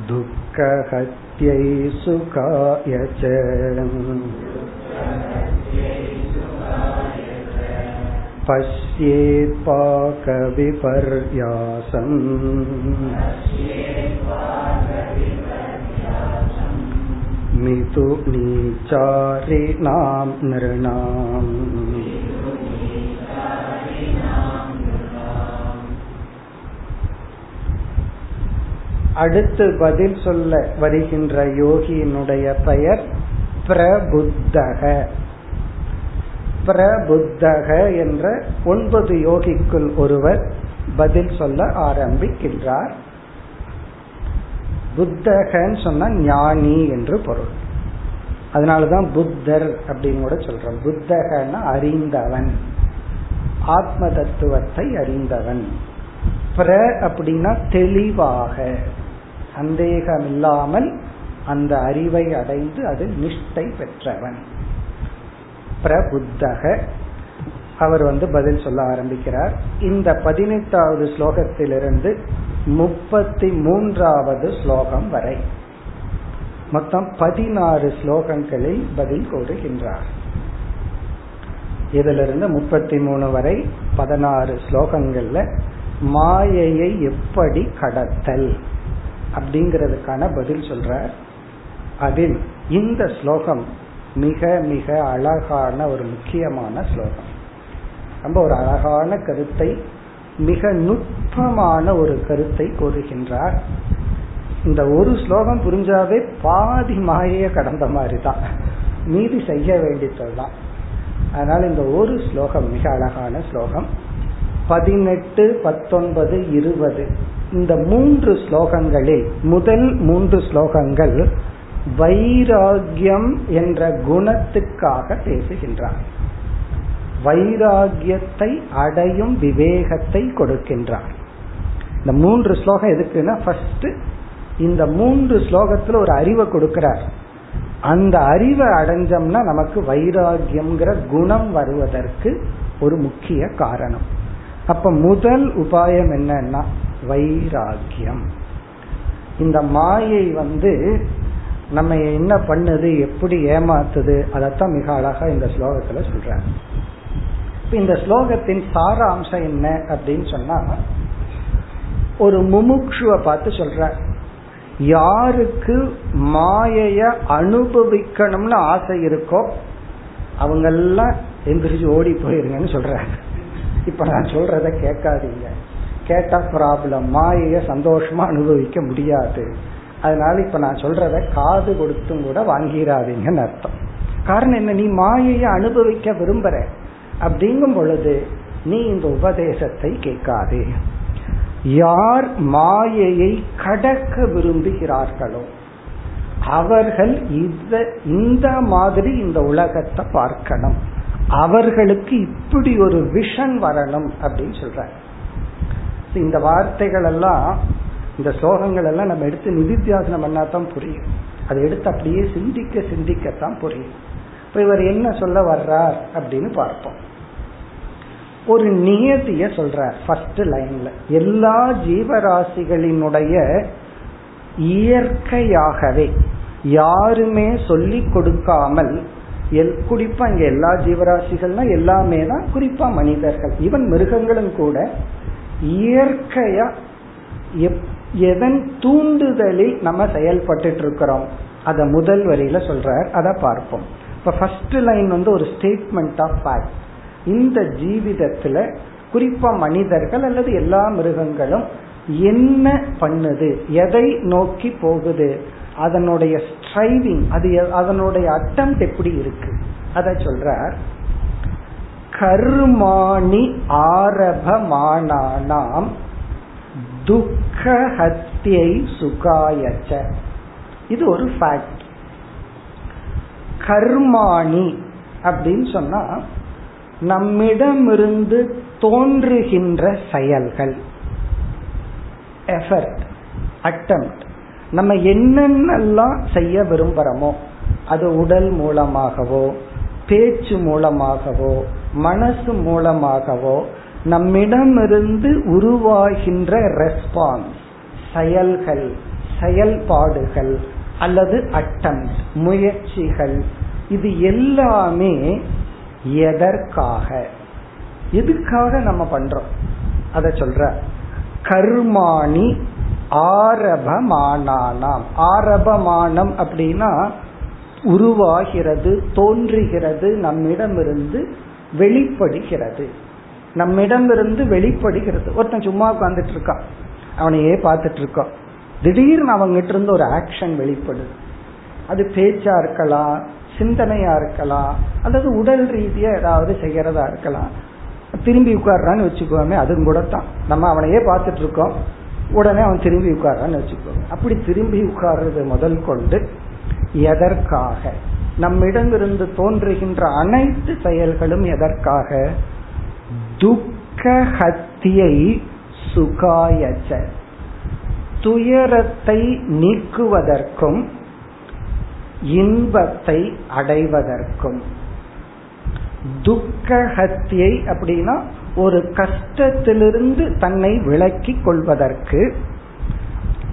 A: दुःखहत्यै सुखाय च पश्येत्पाकविपर्यासम् मिथुनीचारिणां नृणाम् அடுத்து பதில் சொல்ல வருகின்ற யோகியினுடைய பெயர் பிரபுத்தக பிரபுத்தக என்ற ஒன்பது யோகிக்குள் ஒருவர் பதில் சொல்ல ஆரம்பிக்கின்றார். புத்தகன்னு சொன்னா ஞானி என்று பொருள். அதனாலதான் புத்தர் அப்படின்னு கூட சொல்றோம். புத்தகன்னா அறிந்தவன். ஆத்ம தத்துவத்தை அறிந்தவன். பிர அப்படின்னா தெளிவாக சந்தேகம் இல்லாமல் அந்த அறிவை அடைந்து அது நிஷ்டை பெற்றவன். பிரபுத்தக. அவர் வந்து பதில் சொல்ல ஆரம்பிக்கிறார். இந்த பதினெட்டாவது ஸ்லோகத்திலிருந்து முப்பத்தி மூன்றாவது ஸ்லோகம் வரை மொத்தம் பதினாறு ஸ்லோகங்களில் பதில் கூறுகின்றார். இதிலிருந்து முப்பத்தி மூணு வரை பதினாறு ஸ்லோகங்கள்ல மாயையை எப்படி கடத்தல் அப்படிங்கிறதுக்கான பதில் சொல்றார். அதில் இந்த ஸ்லோகம் மிக மிக அழகான ஒரு முக்கியமான ஸ்லோகம். ரொம்ப ஒரு அழகான கருத்தை மிக நுட்பமான ஒரு கருத்தை கூறுகின்றார். இந்த ஒரு ஸ்லோகம் புரிஞ்சாவே பாதி மாயைய கடந்த மாதிரி தான் மீதி செய்ய வேண்டியதுதான். அதனால இந்த ஒரு ஸ்லோகம் மிக அழகான ஸ்லோகம். பதினெட்டு பத்தொன்பது இருபது. இந்த மூன்று ஸ்லோகங்களில் முதல் மூன்று ஸ்லோகங்கள் வைராகியம் என்ற குணத்துக்காக பேசுகின்றார் வைராகியத்தை அடையும் விவேகத்தை கொடுக்கின்றார் இந்த மூன்று ஸ்லோகம் எதுக்குன்னா ஃபர்ஸ்ட் இந்த மூன்று ஸ்லோகத்துல ஒரு அறிவை கொடுக்கிறார். அந்த அறிவை அடைஞ்சோம்னா நமக்கு வைராகியம்ங்கிற குணம் வருவதற்கு ஒரு முக்கிய காரணம். அப்ப முதல் உபாயம் என்னன்னா வைராகியம் இந்த மாயை வந்து நம்ம என்ன பண்ணுது எப்படி ஏமாத்துது அதைத்தான் மிக அழகா இந்த ஸ்லோகத்துல சொல்றாங்க. இந்த ஸ்லோகத்தின் சாராம்சம் என்ன அப்படின்னு சொன்னா ஒரு முமுட்சுவ பார்த்து சொல்ற. யாருக்கு மாயைய அனுபவிக்கணும்னு ஆசை இருக்கோ அவங்கெல்லாம் எந்திரிச்சு ஓடி போயிருங்கன்னு சொல்றாங்க. இப்ப நான் சொல்றத கேட்காதீங்க. கேட்டா ப்ராப்ளம் மாயைய சந்தோஷமா அனுபவிக்க முடியாது. அதனால இப்ப நான் சொல்றத காது கொடுத்தும் கூட வாங்கிடாதீங்கன்னு அர்த்தம். காரணம் என்ன? நீ மாயைய அனுபவிக்க விரும்புற. அப்படிங்கும் பொழுது நீ இந்த உபதேசத்தை கேட்காதே. யார் மாயையை கடக்க விரும்புகிறார்களோ அவர்கள் இந்த மாதிரி இந்த உலகத்தை பார்க்கணும். அவர்களுக்கு இப்படி ஒரு விஷன் வரணும் அப்படின்னு சொல்ற இந்த வார்த்தைகள் எல்லாம் இந்த சோகங்கள் எல்லாம் நம்ம எடுத்து நிதித்தியாசனம் பண்ணாதான் புரியும். அதை எடுத்து அப்படியே சிந்திக்க சிந்திக்கத்தான் புரியும். இப்ப இவர் என்ன சொல்ல வர்றார் அப்படின்னு பார்ப்போம். ஒரு நியதிய சொல்றார் ஃபர்ஸ்ட் லைன்ல எல்லா ஜீவராசிகளினுடைய இயற்கையாகவே யாருமே சொல்லி கொடுக்காமல் குறிப்பா இங்க எல்லா ஜீவராசிகள்னா எல்லாமே தான் குறிப்பா மனிதர்கள். ஈவன் மிருகங்களும் கூட இயற்கையா எதன் தூண்டுதலில் நம்ம செயல்பட்டு இருக்கிறோம் அத முதல் வரியில சொல்றார். அதை பார்ப்போம். இப்ப ஃபர்ஸ்ட் லைன் வந்து ஒரு ஸ்டேட்மெண்ட் ஆஃப் ஃபேக்ட் இந்த ஜீவிதத்துல குறிப்பா மனிதர்கள் அல்லது எல்லா மிருகங்களும் என்ன பண்ணுது? எதை நோக்கி போகுது? அதனுடைய ஸ்ட்ரைவிங் அது அதனுடைய அட்டம் எப்படி இருக்கு? அத சொல்றார். கர்மாணி ஆரபமானானாம் துக்க ஹத்தியை சுகாயச்ச. இது ஒரு ஃபேக்ட் கர்மாணி அப்படின்னு சொன்னா நம்மிடமிருந்து தோன்றுகின்ற செயல்கள். எஃபர்ட் அட்டம் நம்ம என்னென்னலாம் செய்ய விரும்புறோமோ அது உடல் மூலமாகவோ பேச்சு மூலமாகவோ மனசு மூலமாகவோ நம்மிடமிருந்து உருவாகின்ற ரெஸ்பான்ஸ் செயல்கள் செயல்பாடுகள் அல்லது அட்டம் முயற்சிகள் இது எல்லாமே எதற்காக? எதுக்காக நம்ம பண்றோம்? அத சொல்ற. கர்மாணி ஆரபமானானாம். ஆரபமானம் அப்படின்னா உருவாகிறது தோன்றுகிறது நம்மிடமிருந்து வெளிப்படுகிறது. நம்மிடமிருந்து வெளிப்படுகிறது. ஒருத்தன் சும்மா உட்காந்துட்டு இருக்கான் அவனையே பார்த்துட்டு இருக்கான் திடீர்னு அவங்கிட்ட இருந்து ஒரு ஆக்ஷன் வெளிப்படுது. அது பேச்சா இருக்கலாம் சிந்தனையா இருக்கலாம் அல்லது உடல் ரீதியா ஏதாவது செய்யறதா இருக்கலாம். திரும்பி உட்கார்றான்னு வச்சுக்கோமே அதுவும் கூட தான் நம்ம அவனையே பார்த்துட்டு இருக்கோம் உடனே அவன் திரும்பி உட்கார்றான்னு வச்சுக்கோங்க அப்படி திரும்பி உட்கார்றது முதல் கொண்டு எதற்காக? நம்மிடமிருந்து தோன்றுகின்ற அனைத்து செயல்களும் எதற்காக? துக்கஹத்தியை சுகாயச்ச. துயரத்தை நீக்குவதற்கும் இன்பத்தை அடைவதற்கும். துக்கஹத்தியை அப்படின்னா ஒரு கஷ்டத்திலிருந்து தன்னை விலக்கி கொள்வதற்கு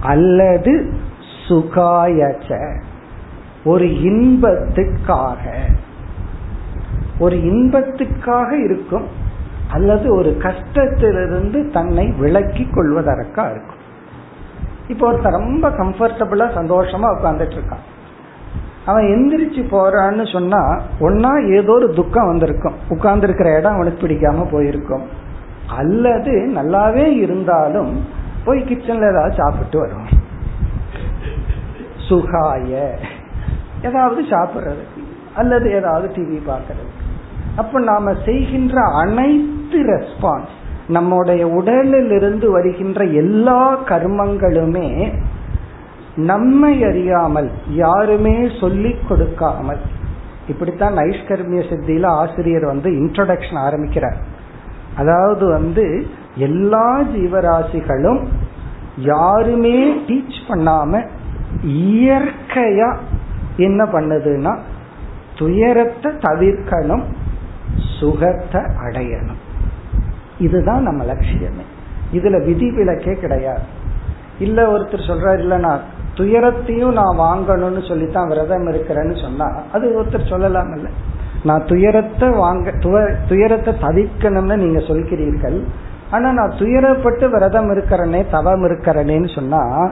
A: அல்லது சுகாயச்ச. ஒரு இன்பத்துக்காக. ஒரு இன்பத்துக்காக இருக்கும். அல்லது ஒரு கஷ்டத்திலிருந்து தன்னை விளக்கி கொள்வதற்காக இருக்கும். இப்போ ஒருத்தர் ரொம்ப கம்ஃபர்டபுளா சந்தோஷமா உட்காந்துட்டு இருக்கான் அவன் எந்திரிச்சு போறான்னு சொன்னா ஒன்னா ஏதோ ஒரு துக்கம் வந்திருக்கும். உட்கார்ந்து இருக்கிற இடம் அவனுக்கு பிடிக்காம போயிருக்கும். அல்லது நல்லாவே இருந்தாலும் போய் கிச்சன்ல ஏதாவது சாப்பிட்டு வரும் சுகாய. ஏதாவது சாப்பிடுறது. அல்லது ஏதாவது டிவி பார்க்கறது. அப்ப நாம செய்கின்ற அனைத்து ரெஸ்பான்ஸ் நம்முடைய உடலில் இருந்து வருகின்ற எல்லா கர்மங்களுமே நம்மை அறியாமல் யாருமே சொல்லிக் கொடுக்காமல் இப்படித்தான் நைஷ்கர்மிய சித்தியில ஆசிரியர் வந்து இன்ட்ரடக்ஷன் ஆரம்பிக்கிறார். அதாவது வந்து எல்லா ஜீவராசிகளும் யாருமே டீச் பண்ணாம இயற்கையா என்ன பண்ணுதுன்னா துயரத்தை தவிர்க்கணும். சுகத்தை அடையணும். இதுதான் நம்ம லட்சியமே. இதுல விதிவிலக்கே கிடையாது. இல்ல ஒருத்தர் சொல்றாரு இல்ல நான் துயரத்தையும் நான் வாங்கணும்னு சொல்லித்தான் விரதம் இருக்கிறேன்னு சொன்னா அது ஒருத்தர் சொல்லலாம் இல்ல. நான் துயரத்தை வாங்க துயரத்தை தவிர்க்கணும்னு நீங்க சொல்கிறீர்கள். ஆனா நான் துயரப்பட்டு விரதம் இருக்கிறனே தவம் இருக்கிறனேன்னு சொன்னா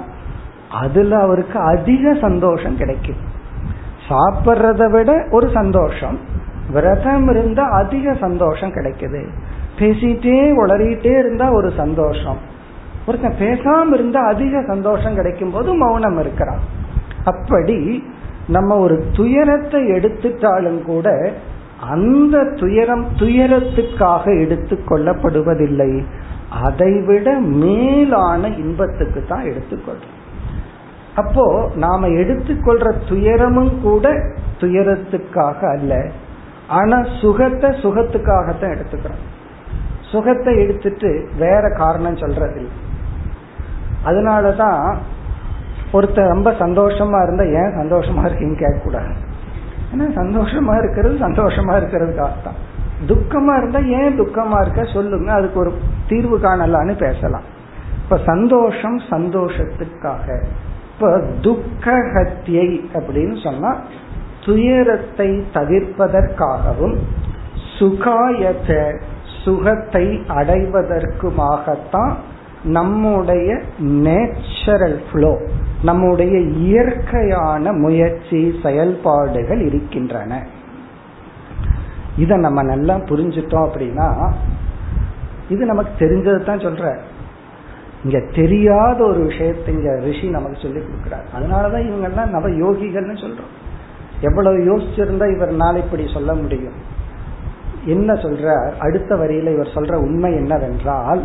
A: அதுல அவருக்கு அதிக சந்தோஷம் கிடைக்கும். சாப்பிட்றத விட ஒரு சந்தோஷம் விரதம் இருந்தா அதிக சந்தோஷம் கிடைக்குது. பேசிட்டே உளறிட்டே இருந்தா ஒரு சந்தோஷம். ஒருத்தன் பேசாம இருந்தா அதிக சந்தோஷம் கிடைக்கும் போது மௌனம் இருக்கிறான். அப்படி நம்ம ஒரு துயரத்தை எடுத்துட்டாலும் கூட அந்த துயரம் துயரத்துக்காக எடுத்து கொள்ளப்படுவதில்லை. அதைவிட மேலான இன்பத்துக்கு தான் எடுத்துக்கொள்றோம் அப்போ நாம எடுத்துக்கொள்ற துயரமும் கூட துயரத்துக்காக அல்ல. ஆனா சுகத்தை சுகத்துக்காகத்தான் எடுத்துக்கிறோம் சுகத்தை எடுத்துட்டு வேற காரணம் சொல்றது அதனாலதான் ஒருத்தர் ரொம்ப சந்தோஷமா இருந்தா ஏன் சந்தோஷமா இருக்கீங்க கேட்க கூடாது ஏன்னா சந்தோஷமா இருக்கிறது சந்தோஷமா இருக்கிறதுக்காக தான் துக்கமா இருந்தா ஏன் துக்கமா இருக்க சொல்லுங்க அதுக்கு ஒரு தீர்வு காணலான்னு பேசலாம். இப்ப சந்தோஷம் சந்தோஷத்துக்காக. இப்ப துக்கஹத்தியை அப்படின்னு சொன்னா துயரத்தை தவிர்ப்பதற்காகவும் சுகாயத்த சுகத்தை அடைவதற்குமாகத்தான் நம்முடைய நேச்சுரல் ஃப்ளோ நம்முடைய இயற்கையான முயற்சி செயல்பாடுகள் இருக்கின்றன. இதை நம்ம நல்லா புரிஞ்சிட்டோம் அப்படின்னா இது நமக்கு தெரிஞ்சது தான் சொல்ற. இங்க தெரியாத ஒரு விஷயத்தை இங்க ரிஷி நமக்கு சொல்லி கொடுக்கிறார். அதனாலதான் இவங்க எல்லாம் நவ யோகிகள்னு சொல்றோம். எவ்வளவு யோசிச்சிருந்தா இவர்னால இப்படி சொல்ல முடியும்? என்ன சொல்ற அடுத்த வரியில இவர் சொல்ற உண்மை என்னவென்றால்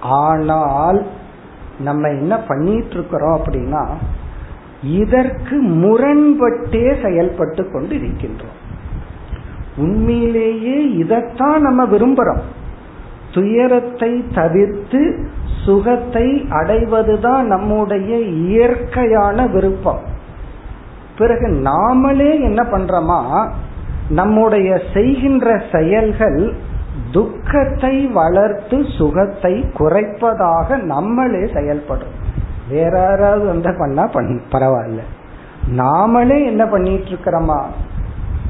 A: ஆனால் நம்ம என்ன பண்ணிட்டு இருக்கிறோம் அப்படின்னா இதற்கு முரண்பட்டே செயல்பட்டு கொண்டு இருக்கின்றோம் உண்மையிலேயே இதைத்தான் நம்ம விரும்புறோம். துயரத்தை தவிர்த்து சுகத்தை அடைவதுதான் நம்முடைய இயற்கையான விருப்பம். பிறகு நாமளே என்ன பண்றோமா? நம்முடைய செய்கின்ற செயல்கள் துக்கத்தை வளர்த்து சுகத்தை குறைப்பதாக நம்மளே செயல்படும் வேற யாராவது வந்த பண்ணா பண்ண பரவாயில்ல. நாமளே என்ன பண்ணிட்டு இருக்கிறோமா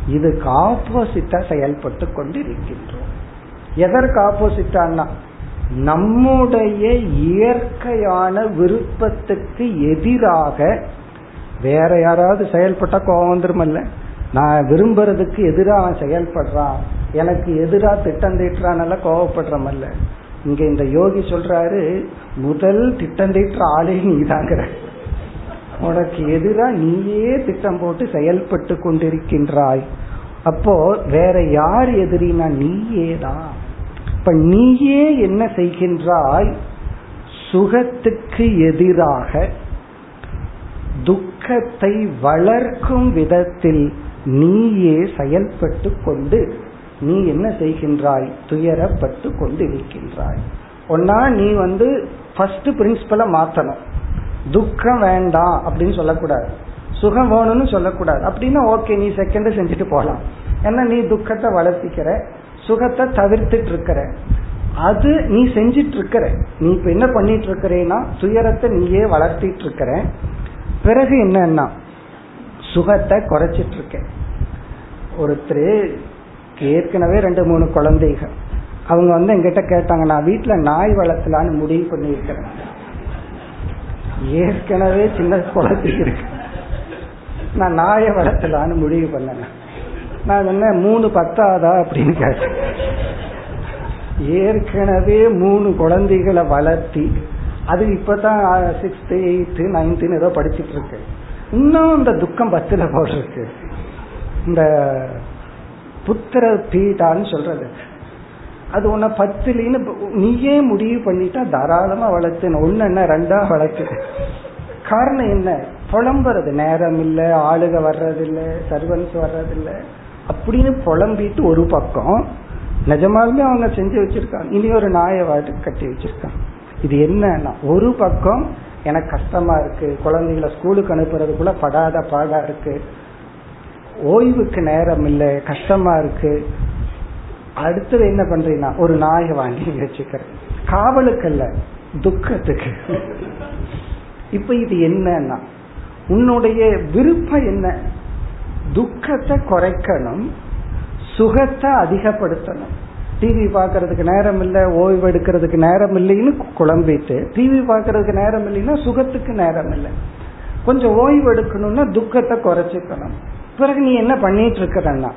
A: இதுக்கு ஆப்போசிட்டா செயல்பட்டு கொண்டு இருக்கின்றோம் எதற்கு ஆப்போசிட்டான்னா நம்முடைய இயற்கையான விருப்பத்துக்கு எதிராக வேற யாராவது செயல்பட்டா கோபம் வந்துருமல்ல. நான் விரும்புறதுக்கு எதிராக அவன் செயல்படுறான். எனக்கு எதிராக திட்டம் தீட்டுறான் கோவப்படுறமல்ல இங்க இந்த யோகி சொல்றாரு முதல் திட்டம் தீட்டுற ஆளே நீதாங்கிற. உனக்கு எதிரா நீயே திட்டம் போட்டு செயல்பட்டு கொண்டிருக்கின்றாய். அப்போ வேற யார் எதிரினா நீயே தான் இப்ப நீயே என்ன செய்கின்றாய்? சுகத்துக்கு எதிராக துக்கத்தை வளர்க்கும் விதத்தில் நீயே செயல்பட்டு கொண்டு நீ என்ன செய்கின்றாய்? துயரப்பட்டு கொண்டு இருக்கின்றாய் ஒன்னா நீ வந்து ஃபர்ஸ்ட் பிரின்சிபலை மாத்தணும். துக்கம் வேண்டாம் அப்படின்னு சொல்லக்கூடாது. சுகம் வேணும்னு சொல்லக்கூடாது. அப்படின்னா ஓகே நீ செகண்ட் செஞ்சுட்டு போகலாம் ஏன்னா நீ துக்கத்தை வளர்த்திக்கிற சுகத்தை தவிர்த்துட்டு இருக்கிற அது நீ செஞ்சிட்டு இருக்கிற நீ இப்ப என்ன பண்ணிட்டு இருக்கிறேன்னா துயரத்தை நீயே வளர்த்திட்டு இருக்கிற பிறகு என்னன்னா சுகத்தை குறைச்சிட்டு இருக்கேன் ஒருத்தர் ஏற்கனவே ரெண்டு மூணு குழந்தைகள். அவங்க வந்து எங்கிட்ட கேட்டாங்க நான் வீட்டுல நாய் வளர்த்தலான்னு முடிவு பண்ணியிருக்கிறேன். ஏற்கனவே சின்ன குழந்தை இருக்கு. நான் நாயை வளர்த்தலான்னு முடிவு பண்ணேன். நான் என்ன மூணு பத்தாதா? அப்படின்னு கேட்டேன். ஏற்கனவே மூணு குழந்தைகளை வளர்த்தி அது இப்பதான் சிக்ஸ்த் எயித்து நைன்த்துன்னு ஏதோ படிச்சுட்டு இருக்கு இன்னும் இந்த துக்கம் பத்துல போடுறது இந்த புத்திர பீடான்னு சொல்றது. அது உன்னை பத்துலின்னு நீயே முடிவு பண்ணிட்டா தாராளமா வளர்த்து ஒன்னு என்ன ரெண்டா வளர்த்து. காரணம் என்ன? புலம்புறது. நேரம் இல்ல ஆளுக வர்றதில்ல சர்வன்ஸ் வர்றதில்ல. அப்படின்னு புலம்பிட்டு ஒரு பக்கம் நிஜமாலுமே அவங்க செஞ்சு வச்சிருக்காங்க. இனி ஒரு நாயை வாட்டு கட்டி வச்சிருக்காங்க. இது என்னன்னா ஒரு பக்கம் எனக்கு கஷ்டமா இருக்கு குழந்தைகளை ஸ்கூலுக்கு அனுப்புறதுக்குள்ள படாத பாடா இருக்கு ஓய்வுக்கு நேரம் இல்லை கஷ்டமா இருக்கு. அடுத்தது என்ன பண்றீங்கன்னா ஒரு நாயை வாங்கி வச்சுக்கிறேன். காவலுக்கு அல்ல துக்கத்துக்கு. இப்ப இது என்னன்னா உன்னுடைய விருப்பம் என்ன? துக்கத்தை குறைக்கணும் சுகத்தை அதிகப்படுத்தணும். டிவி பார்க்கறதுக்கு நேரம் இல்லை ஓய்வு எடுக்கிறதுக்கு நேரம் இல்லைன்னு குழம்பிட்டு டிவி பார்க்கறதுக்கு நேரம் இல்லைன்னா சுகத்துக்கு நேரம் இல்லை. கொஞ்சம் ஓய்வு எடுக்கணும்னா துக்கத்தை குறைச்சிக்கணும். பிறகு நீ என்ன பண்ணிட்டு இருக்கிறன்னா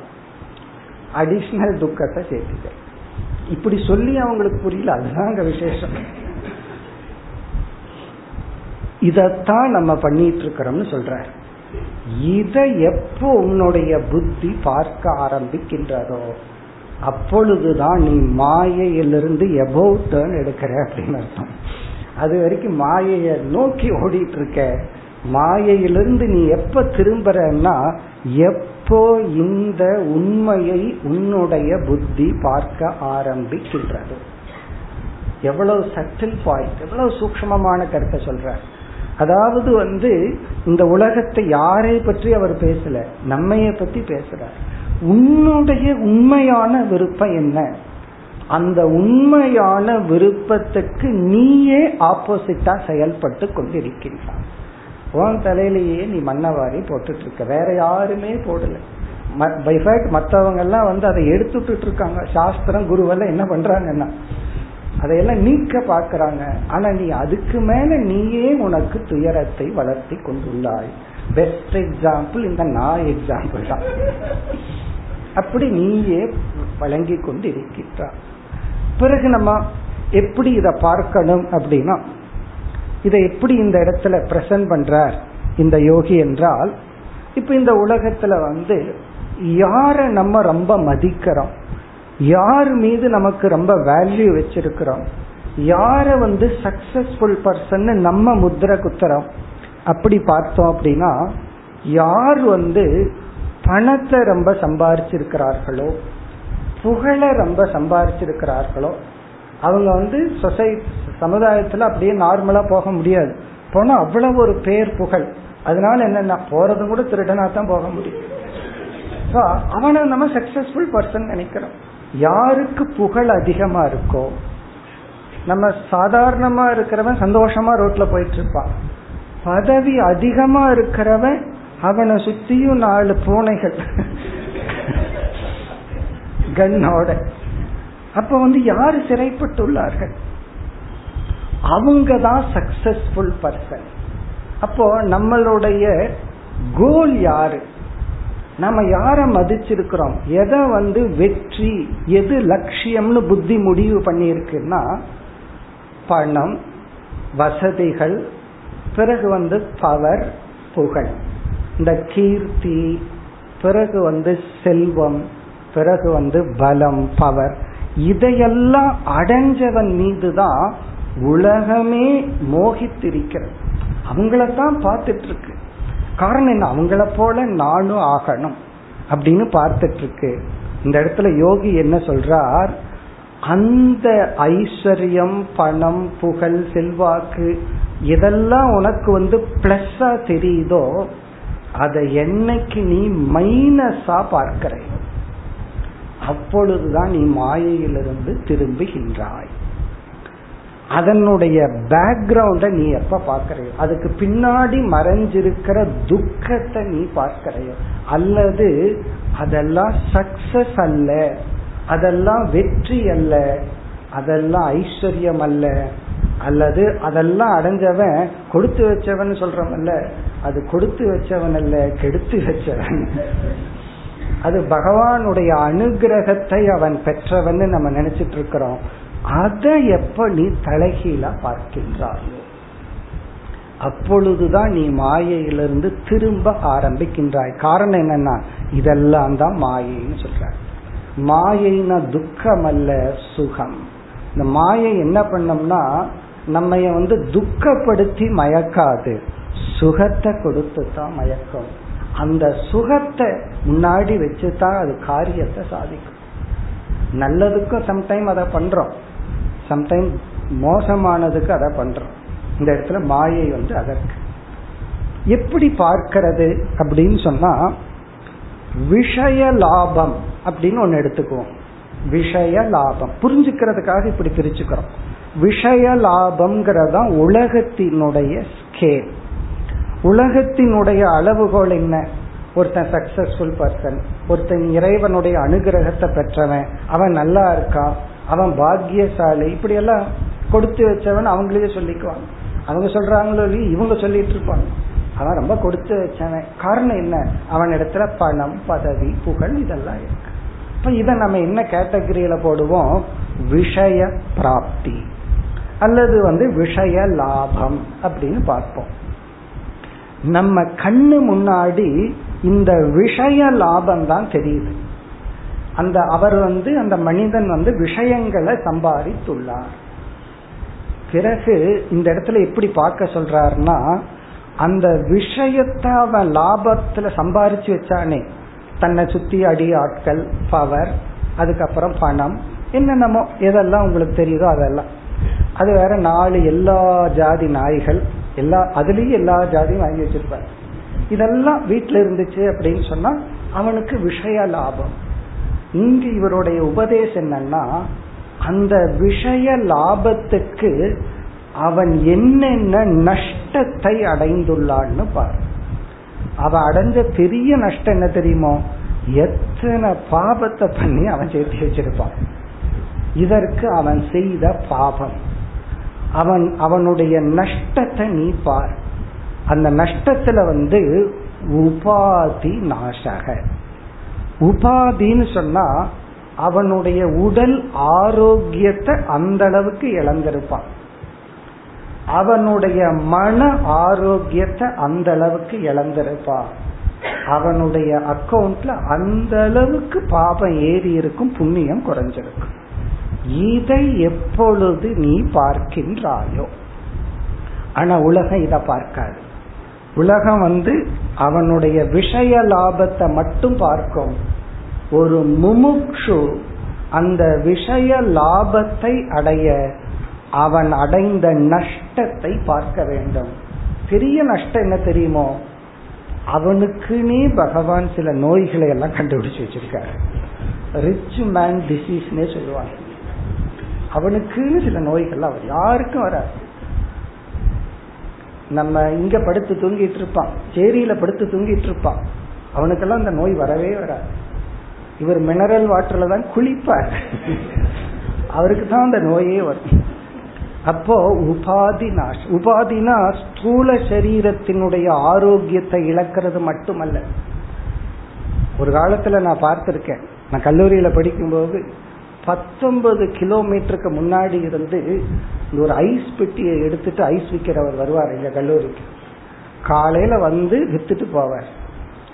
A: அடிஷனல் துக்கத்தை சேர்த்துக்க. இப்படி சொல்லி அவங்களுக்கு புரியல அதுதான் அங்க விசேஷம். இதத்தான் நம்ம பண்ணிட்டு இருக்கிறோம்னு சொல்ற இதை எப்போ உன்னுடைய புத்தி பார்க்க ஆரம்பிக்கின்றதோ அப்பொழுதுதான் நீ மாயையிலிருந்து எபோவ் டேர்ன் எடுக்கிற அப்படின்னு அர்த்தம். அது வரைக்கும் மாயைய நோக்கி ஓடிட்டு இருக்க மாயையிலிருந்து நீ எப்ப திரும்புறன்னா எப்போ இந்த உண்மையை உன்னுடைய புத்தி பார்க்க ஆரம்பிக்கின்றது. எவ்வளவு சட்டில் பாயிண்ட் எவ்வளவு சூக்மமான கருத்தை சொல்ற அதாவது வந்து இந்த உலகத்தை யாரை பற்றி அவர் பேசல? நம்மைய பத்தி பேசுறார். உன்னுடைய உண்மையான விருப்பம் என்ன? அந்த உண்மையான விருப்பத்துக்கு நீயே ஆப்போசிட்டா செயல்பட்டு கொண்டிருக்கின்றான் உன் தலையிலேயே நீ மண்ணவாரி போட்டுட்டு இருக்க வேற யாருமே போடல. பைஃபேக்ட் மற்றவங்க எல்லாம் வந்து அதை எடுத்துட்டு இருக்காங்க சாஸ்திரம் குருவெல்லாம் என்ன பண்றாங்கன்னா அதையெல்லாம் நீக்க பாக்குறாங்க ஆனா நீ அதுக்கு மேல நீயே உனக்கு துயரத்தை வளர்த்தி கொண்டுள்ளாய். பெஸ்ட் எக்ஸாம்பிள் இந்த நான் எக்ஸாம்பிள் தான். அப்படி நீயே வழங்கி கொண்டு இருக்கின்றார் பிறகு நம்ம எப்படி இதை பார்க்கணும் அப்படின்னா இதை எப்படி இந்த இடத்துல பிரசன்ட் பண்றார் இந்த யோகி என்றால் இப்ப இந்த உலகத்துல வந்து யார நம்ம ரொம்ப மதிக்கிறோம்? யார் மீது நமக்கு ரொம்ப வேல்யூ வச்சிருக்கிறோம்? யார வந்து சக்சஸ்ஃபுல் பர்சன் நம்ம முத்திர குத்துறோம்? அப்படி பார்த்தோம் அப்படின்னா யார் வந்து பணத்தை ரொம்ப சம்பாரிச்சிருக்கிறார்களோ புகழ ரொம்ப சம்பாரிச்சிருக்கிறார்களோ அவங்க வந்து சொசைட்டி சமுதாயத்துல அப்படியே நார்மலா போக முடியாது. போனா அவ்வளவு ஒரு பேர் புகழ். அதனால என்னன்னா போறதும் கூட திருடனா தான் போக முடியும். அவனை நம்ம சக்சஸ்ஃபுல் பர்சன் நினைக்கிறோம். யாருக்கு புகழ் அதிகமா இருக்கோ நம்ம சாதாரணமா இருக்கிறவன் சந்தோஷமா ரோட்ல போயிட்டு இருப்பான். பதவி அதிகமா இருக்கிறவன் அவனை சுத்தியும் நாலு பூனைகள். கண்ணோட. அப்ப வந்து யாரு சிறைப்பட்டுள்ளார்கள்? அவங்க தான் சக்சஸ்ஃபுல் பர்சன் அப்போ நம்மளுடைய கோல் யாரு? நம்ம யார மதிச்சிருக்கிறோம்? எதை வந்து வெற்றி எது லட்சியம்னு புத்தி முடிவு பண்ணியிருக்குன்னா பணம் வசதிகள் பிறகு வந்து பவர் புகழ். இந்த கீர்த்தி பிறகு வந்து செல்வம் பிறகு வந்து பலம் பவர். இதையெல்லாம் அடைஞ்சவன் மீது தான் உலகமே மோகித்திருக்கிறது. அவங்களத்தான் பார்த்துட்டு இருக்கு காரணம் என்ன? அவங்கள போல நானும் ஆகணும் அப்படின்னு பார்த்துட்டு இருக்கு இந்த இடத்துல யோகி என்ன சொல்றார்? அந்த ஐஸ்வர்யம் பணம் புகழ் செல்வாக்கு இதெல்லாம் உனக்கு வந்து பிளஸ்ஸா தெரியுதோ அதை என்னைக்கு நீ மைனஸா பார்க்கிற அப்பொழுதுதான் நீ மாயையிலிருந்து திரும்புகின்றாய். அதனுடைய பேக்ரவுண்ட நீ எப்ப பார்க்கறையோ அதுக்கு பின்னாடி மறைஞ்சிருக்கிற துக்கத்தை நீ பார்க்கறையோ அல்லது அதெல்லாம் சக்சஸ் அல்ல அதெல்லாம் வெற்றி அல்ல அதெல்லாம் ஐஸ்வர்யம் அல்ல அல்லது அதெல்லாம் அடைஞ்சவன் கொடுத்து வச்சவன் சொல்றவன்ல அது கொடுத்து வச்சவன் அல்ல கெடுத்து வச்சவன். அது பகவானுடைய அனுகிரகத்தை அவன் பெற்றவன் நம்ம நினைச்சிட்டு இருக்கிறோம் அதை எப்ப நீ தலைகீழா பார்க்கின்றாயோ? அப்பொழுதுதான் நீ மாயையிலிருந்து திரும்ப ஆரம்பிக்கின்றாய். காரணம் என்னன்னா இதெல்லாம் தான் மாயைன்னு சொல்ற மாயைனா துக்கம் அல்ல சுகம். இந்த மாயை என்ன பண்ணோம்னா நம்ம வந்து துக்கப்படுத்தி மயக்காது. சுகத்தை கொடுத்து தான் மயக்கம். அந்த சுகத்தை முன்னாடி வச்சு தான் அது காரியத்தை சாதிக்கும். நல்லதுக்கும் சம்டைம் அதை பண்றோம். சம்டைம் மோசமானதுக்கு அதை பண்றோம். இந்த இடத்துல மாயை வந்து அதற்கு. எப்படி பார்க்கிறது அப்படின்னு சொன்னா விஷய லாபம் அப்படின்னு ஒன்னு எடுத்துக்குவோம். விஷய லாபம். புரிஞ்சுக்கிறதுக்காக இப்படி பிரிச்சுக்கிறோம். விஷய லாபம்ங்கிறதா உலகத்தினுடைய ஸ்கேல் உலகத்தினுடைய அளவுகோல் என்ன? ஒருத்தன் சக்சஸ்ஃபுல் பர்சன் ஒருத்தன் இறைவனுடைய அனுகிரகத்தை பெற்றவன் அவன் நல்லா இருக்கான் அவன் பாக்கியசாலி இப்படி எல்லாம் கொடுத்து வச்சவன் அவங்களே சொல்லிக்குவாங்க அவங்க சொல்றாங்களோ இல்லையோ இவங்க சொல்லிட்டு இருப்பாங்க. அவன் ரொம்ப கொடுத்து வச்சவன். காரணம் என்ன? அவன் இடத்துல பணம் பதவி புகழ் இதெல்லாம் இருக்கு. இப்ப இதை நம்ம என்ன கேட்டகரியில போடுவோம்? விஷய பிராப்தி அல்லது வந்து விஷய லாபம் அப்படின்னு பார்ப்போம். நம்ம கண்ணு முன்னாடி இந்த விஷய லாபம் தான் தெரியுது. அந்த அவர் வந்து அந்த மனிதன் வந்து விஷயங்களை சம்பாதித்துள்ளார். பிறகு இந்த இடத்துல எப்படி பார்க்க சொல்றாருன்னா அந்த விஷயத்தை அவன் லாபத்துல சம்பாரிச்சு வச்சானே. தன்னை சுத்தி அடி ஆட்கள் பவர் அதுக்கப்புறம் பணம் என்னென்னமோ எதெல்லாம் உங்களுக்கு தெரியுதோ அதெல்லாம். அது வேற நாலு எல்லா ஜாதி நாய்கள் எல்லா அதுலயும் எல்லா ஜாதியும் வாங்கி வச்சிருப்பாரு. இதெல்லாம் வீட்டுல இருந்துச்சு அப்படின்னு சொன்னா அவனுக்கு விஷய லாபம். இங்கு இவருடைய உபதேசம் என்னன்னா அந்த விஷய லாபத்துக்கு அவன் என்னென்ன நஷ்டத்தை அடைந்துள்ளான்னு பாரு. அவன் அடைஞ்ச பெரிய நஷ்டம் என்ன தெரியுமோ? எத்தனை பாபத்தை பண்ணி அவன் சேர்த்து வச்சிருப்பான். இதற்கு அவன் செய்த பாபம். அவன் அவனுடைய நஷ்டத்தை நீ பார். அந்த நஷ்டத்துல வந்து உபாதி நாசக. உபாதின்னு சொன்னா அவனுடைய உடல் ஆரோக்கியத்தை அந்த அளவுக்கு இழந்திருப்பான். அவனுடைய மன ஆரோக்கியத்தை அந்த அளவுக்கு இழந்திருப்பான். அவனுடைய அக்கவுண்ட்ல அந்த அளவுக்கு பாபம் ஏறி இருக்கும் புண்ணியம் குறைஞ்சிருக்கும். இதை எப்பொழுது நீ பார்க்கின்றாயோ? ஆனா உலகம் இதை பார்க்காது. உலகம் வந்து அவனுடைய விஷய லாபத்தை மட்டும் பார்க்கும். ஒரு முமுக்ஷு அந்த விஷய லாபத்தை அடைய அவன் அடைந்த நஷ்டத்தை பார்க்க வேண்டும். பெரிய நஷ்டம் என்ன தெரியுமோ? அவனுக்குனே பகவான் சில நோய்களை எல்லாம் கண்டுபிடிச்சு வச்சிருக்காரு. ரிச் மேன் டிசீஸ்னே சொல்லுவாங்க. அவனுக்குன்னு சில நோய்கள்லாம் அவர் யாருக்கும் வராது. நம்ம இங்க படுத்து தூங்கிட்டு இருப்பான் சேரியில படுத்து தூங்கிட்டு இருப்பான் அவனுக்கெல்லாம் அந்த நோய் வரவே வராது. இவர் மினரல் வாட்டர்ல தான் குளிப்பார். அவருக்கு தான் அந்த நோயே வரும். அப்போ உபாதி நாஷ் உபாதினா ஸ்தூல சரீரத்தினுடைய ஆரோக்கியத்தை இழக்கிறது மட்டுமல்ல. ஒரு காலத்துல நான் பார்த்திருக்கேன். நான் கல்லூரியில படிக்கும்போது பத்தொன்பது கிலோமீட்டருக்கு முன்னாடி இருந்து ஒரு ஐஸ் பெட்டியை எடுத்துட்டு ஐஸ் விற்கிறவர் வருவார் எங்க கல்லூரிக்கு. காலையில வந்து வித்துட்டு போவார்.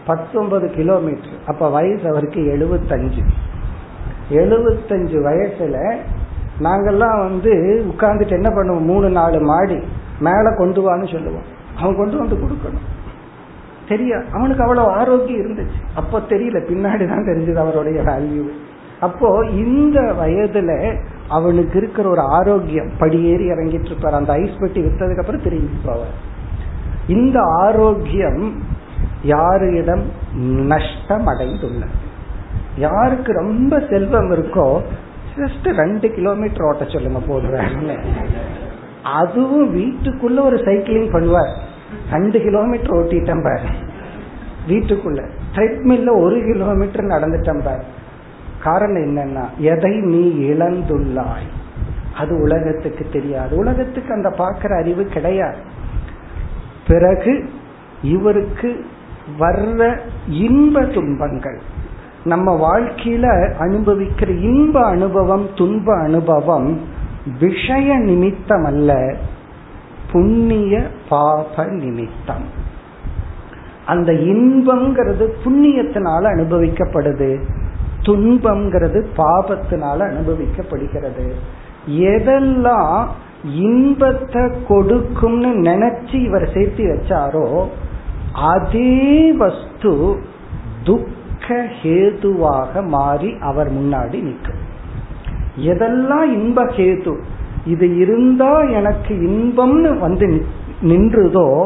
A: பத்தொன்பது கிலோமீட்டர். அப்ப வயசு அவருக்கு எழுபத்தஞ்சு எழுபத்தஞ்சு வயசுல நாங்கெல்லாம் வந்து உட்கார்ந்துட்டு என்ன பண்ணுவோம்? மூணு நாலு மாடி மேல கொண்டு வான்னு சொல்லுவோம். அவன் கொண்டு வந்து கொடுக்கணும். தெரியா அவனுக்கு அவ்வளவு ஆரோக்கியம் இருந்துச்சு. அப்போ தெரியல. பின்னாடி தான் தெரிஞ்சது அவருடைய வேல்யூ அப்போ இந்த வயதுல அவனுக்கு இருக்கிற ஒரு ஆரோக்கியம் படியேறி இறங்கிட்டு இருப்பார். அந்த ஐஸ் பெட்டி வித்ததுக்கு அப்புறம் திரும்பி போவார். இந்த ஆரோக்கியம் யாரிடம் நஷ்டம் அடைந்துள்ளது யாருக்கு ரொம்ப செல்வம் இருக்கோ ஜஸ்ட் ரெண்டு கிலோமீட்டர் ஓட்ட சொல்லுங்க போடுவாருன்னு அதுவும் வீட்டுக்குள்ள ஒரு சைக்கிளிங் பண்ணுவார். ரெண்டு கிலோமீட்டர் ஓட்டிட்டேன் பாரு. வீட்டுக்குள்ள. ட்ரெட்மில்ல ஒரு கிலோமீட்டர் நடந்துட்டேன் பாரு. காரணம் என்னன்னா எதை நீ இழந்துள்ளாய்? அது உலகத்துக்கு தெரியாது. உலகத்துக்கு அந்த பார்க்கிற அறிவு கிடையாது. பிறகு இவருக்கு வர்ற இன்ப துன்பங்கள் நம்ம வாழ்க்கையில அனுபவிக்கிற இன்ப அனுபவம் துன்ப அனுபவம் விஷய நிமித்தம் அல்ல புண்ணிய பாப நிமித்தம். அந்த இன்பம்ங்கிறது புண்ணியத்தினால அனுபவிக்கப்படுது. துன்பம்ங்கிறது பாபத்தினால அனுபவிக்கப்படுகிறது. எதெல்லாம் இன்பத்தை கொடுக்கும்னு நினைச்சு இவர் சேர்த்து வச்சாரோ அதே வஸ்து துக்க ஹேதுவாக மாறி அவர் முன்னாடி நிற்கும். எதெல்லாம் இன்ப ஹேது? இது இருந்தா எனக்கு இன்பம்னு வந்து நின்றுதோ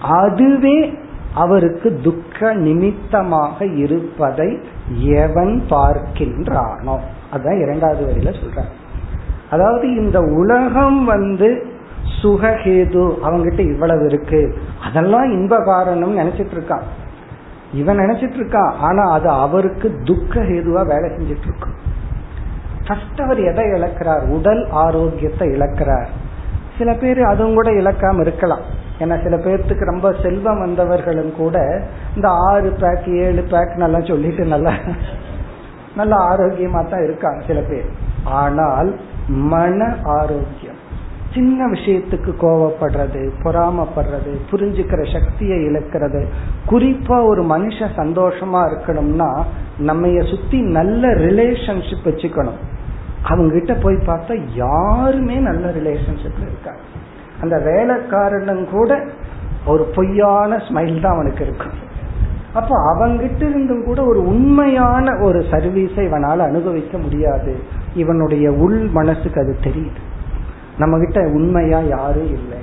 A: அதுவே அவருக்கு துக்க நிமித்தமாக இருப்பதை எவன் பார்க்கின்றானோ? அதான் இரண்டாவது வரியில சொல்ற அதாவது இந்த உலகம் வந்து சுகஹேது அவங்கிட்ட இவ்வளவு இருக்கு. அதெல்லாம் இன்ப காரணம் நினைச்சிட்டு இருக்கான். இவன் நினைச்சிட்டு இருக்கான் ஆனா அது அவருக்கு துக்க ஹேதுவா வேலை செஞ்சிட்டு இருக்கும் ஃபர்ஸ்ட் அவர் எதை இழக்கிறார்? உடல் ஆரோக்கியத்தை இழக்கிறார். சில பேர் அதுவும் கூட இழக்காம இருக்கலாம். ஏன்னா சில பேர்த்துக்கு ரொம்ப செல்வம் வந்தவர்களும் கூட இந்த ஆறு பேக் ஏழு பேக் நல்லா சொல்லிட்டு நல்லா நல்ல ஆரோக்கியமா தான் இருக்காங்க சில பேர். ஆனால் மன ஆரோக்கியம் சின்ன விஷயத்துக்கு கோவப்படுறது பொறாமப்படுறது புரிஞ்சுக்கிற சக்தியை இழக்கிறது குறிப்பா ஒரு மனுஷன் சந்தோஷமா இருக்கணும்னா நம்ம சுத்தி நல்ல ரிலேஷன்ஷிப் வச்சுக்கணும். அவங்க கிட்ட போய் பார்த்தா யாருமே நல்ல ரிலேஷன்ஷிப்ல இருக்காங்க அந்த வேலைக்காரனும் கூட ஒரு பொய்யான ஸ்மைல் தான் அவனுக்கு இருக்கும். அப்போ அவங்கிட்ட இருந்தும் கூட ஒரு உண்மையான ஒரு சர்வீஸை இவனால் அனுபவிக்க முடியாது. இவனுடைய உள் மனசுக்கு அது தெரியுது. நம்ம கிட்ட உண்மையா யாரும் இல்லை.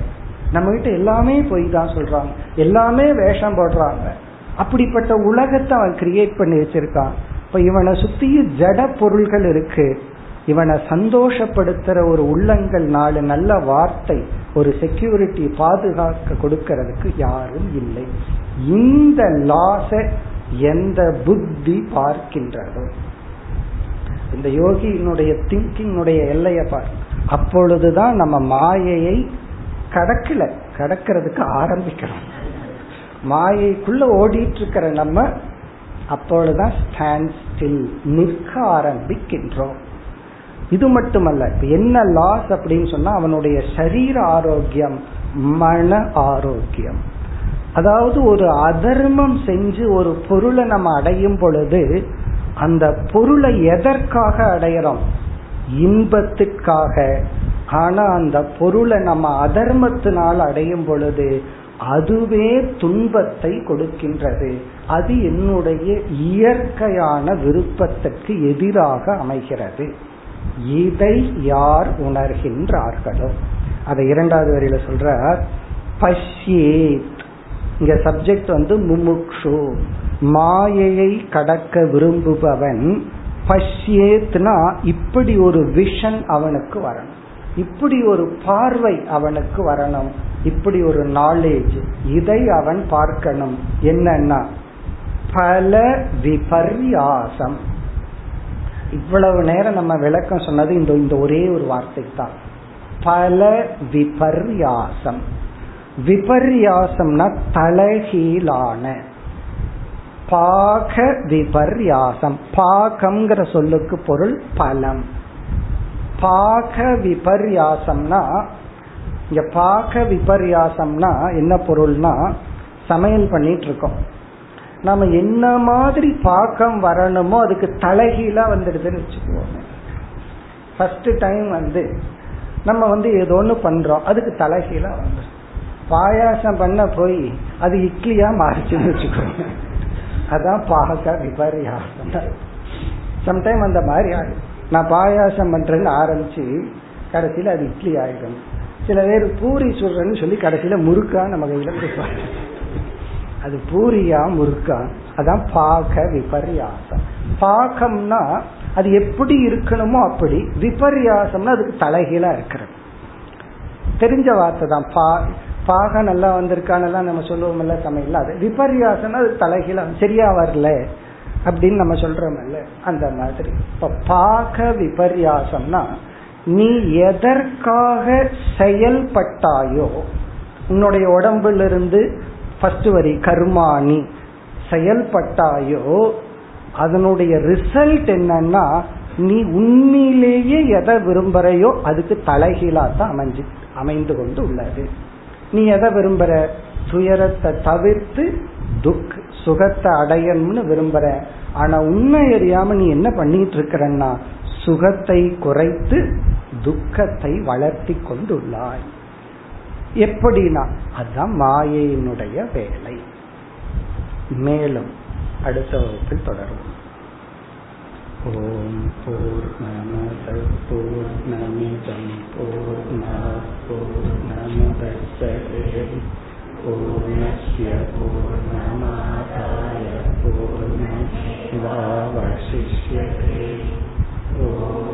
A: நம்ம கிட்ட எல்லாமே பொய் தான் சொல்றாங்க. எல்லாமே வேஷம் போடுறாங்க. அப்படிப்பட்ட உலகத்தை அவன் கிரியேட் பண்ணி வச்சிருக்கான். இப்ப இவனை சுத்தி ஜட பொருள்கள் இருக்கு. இவனை சந்தோஷப்படுத்துற ஒரு உள்ளங்கள் நாலு நல்ல வார்த்தை ஒரு செக்யூரிட்டி பாதுகாக்க கொடுக்கறதுக்கு யாரும் இல்லை. இந்த லாஸ எந்த புத்தி பார்க்கின்றதோ? இந்த யோகியினுடைய திங்கிங்னுடைய எல்லைய பார். அப்பொழுதுதான் நம்ம மாயையை கடக்கல. கடக்கிறதுக்கு ஆரம்பிக்கிறோம். மாயைக்குள்ள ஓடிட்டு இருக்கிற நம்ம அப்பொழுதுதான் ஸ்டாண்ட் ஸ்டில் நிற்க ஆரம்பிக்கின்றோம். இது மட்டுமல்ல இப்ப என்ன லாஸ் அப்படின்னு சொன்னா அவனுடைய சரீர ஆரோக்கியம் மன ஆரோக்கியம். அதாவது ஒரு அதர்மம் செஞ்சு ஒரு பொருளை நம்ம அடையும் பொழுது அந்த பொருளை எதற்காக அடையிறோம்? இன்பத்துக்காக. ஆனா அந்த பொருளை நம்ம அதர்மத்தினால் அடையும் பொழுது அதுவே துன்பத்தை கொடுக்கின்றது. அது என்னுடைய இயற்கையான விருப்பத்திற்கு எதிராக அமைகிறது. இதை யார் உணர்கின்றார்களோ. அதை இரண்டாவது வரியில சொல்ற பஷ்யேத். இங்க சப்ஜெக்ட் வந்து முமுக்ஷு. மாயையை கடக்க விரும்புபவன் பஷ்யேத்னா இப்படி ஒரு விஷன் அவனுக்கு வரணும். இப்படி ஒரு பார்வை அவனுக்கு வரணும். இப்படி ஒரு நாலேஜ் இதை அவன் பார்க்கணும். என்னன்னா பல விபர்யாசம். இவ்வளவு நேரம் நம்ம விளக்கம் சொன்னது இந்த இந்த ஒரே ஒரு வார்த்தை தான் பல விபர்யாசம். விபர்யாசம்னா தலைகீழான. பாக விபர்யாசம். பாகம்ங்கிற சொல்லுக்கு பொருள் பலம். பாக விபர்யாசம்னா இங்க பாக விபர்யாசம்னா என்ன பொருள்னா சமையல் பண்ணிட்டு இருக்கோம். நாம என்ன மாதிரி பாக்கம் வரணுமோ அதுக்கு தலைகீழா வந்துடுதுன்னு வச்சுக்குவோம் ஃபர்ஸ்ட் டைம் வந்து நம்ம வந்து ஏதோ ஒன்று பண்றோம் அதுக்கு தலைகீழா வந்துடும் பாயாசம் பண்ண போய் அது இட்லியா மாறிச்சுன்னு வச்சுக்கோங்க. அதான் பாக விபரியாசம் சம்டைம் அந்த மாதிரி ஆகும் நான் பாயாசம் பண்றேன்னு ஆரம்பிச்சு கடைசியில அது இட்லி ஆயிடும். சில பேர் பூரி சுடுறேன்னு சொல்லி கடைசியில முறுக்கா நம்ம கையில அது பூரியா முறுக்கா அதான் பாக விபர்யாசம். பாகம்னா அது எப்படி இருக்கணுமோ அப்படி. விபர்யாசம்னா அதுக்கு தலைகீழா இருக்கிறது. தெரிஞ்ச வார்த்தை தான். பா பாக நல்லா வந்திருக்கானெல்லாம் நம்ம சொல்லுவோம்ல சமையல் அது விபர்யாசம்னா அது தலைகீழா சரியா வரல அப்படின்னு நம்ம சொல்றோம்ல. அந்த மாதிரி. இப்ப பாக விபர்யாசம்னா நீ எதற்காக செயல்பட்டாயோ உன்னுடைய உடம்பிலிருந்து ஃபர்ஸ்ட் வரி கர்மாணி. செயல்பட்டாயோ அதனுடைய ரிசல்ட் என்னன்னா நீ உண்மையிலேயே எதை விரும்புறையோ அதுக்கு தலைகீழா தான் அமைஞ்சு அமைந்து கொண்டு உள்ளது. நீ எதை விரும்புற? துயரத்தை தவிர்த்து துக் சுகத்தை அடையணும்னு விரும்புற. ஆனா உண்மை அறியாம நீ என்ன பண்ணிட்டு இருக்கிறன்னா சுகத்தை குறைத்து துக்கத்தை வளர்த்தி கொண்டுள்ளாய் எப்படின்னா அதுதான் மாயையினுடைய வேலை. மேலும் அடுத்த வகுப்பில் தொடரும் ஓம் போர் நமத போர் நமிதம் போர் நமுதச்சதே பூர்ணஸ்ய பூர்ணமாதாய பூர்ணம் ஓம்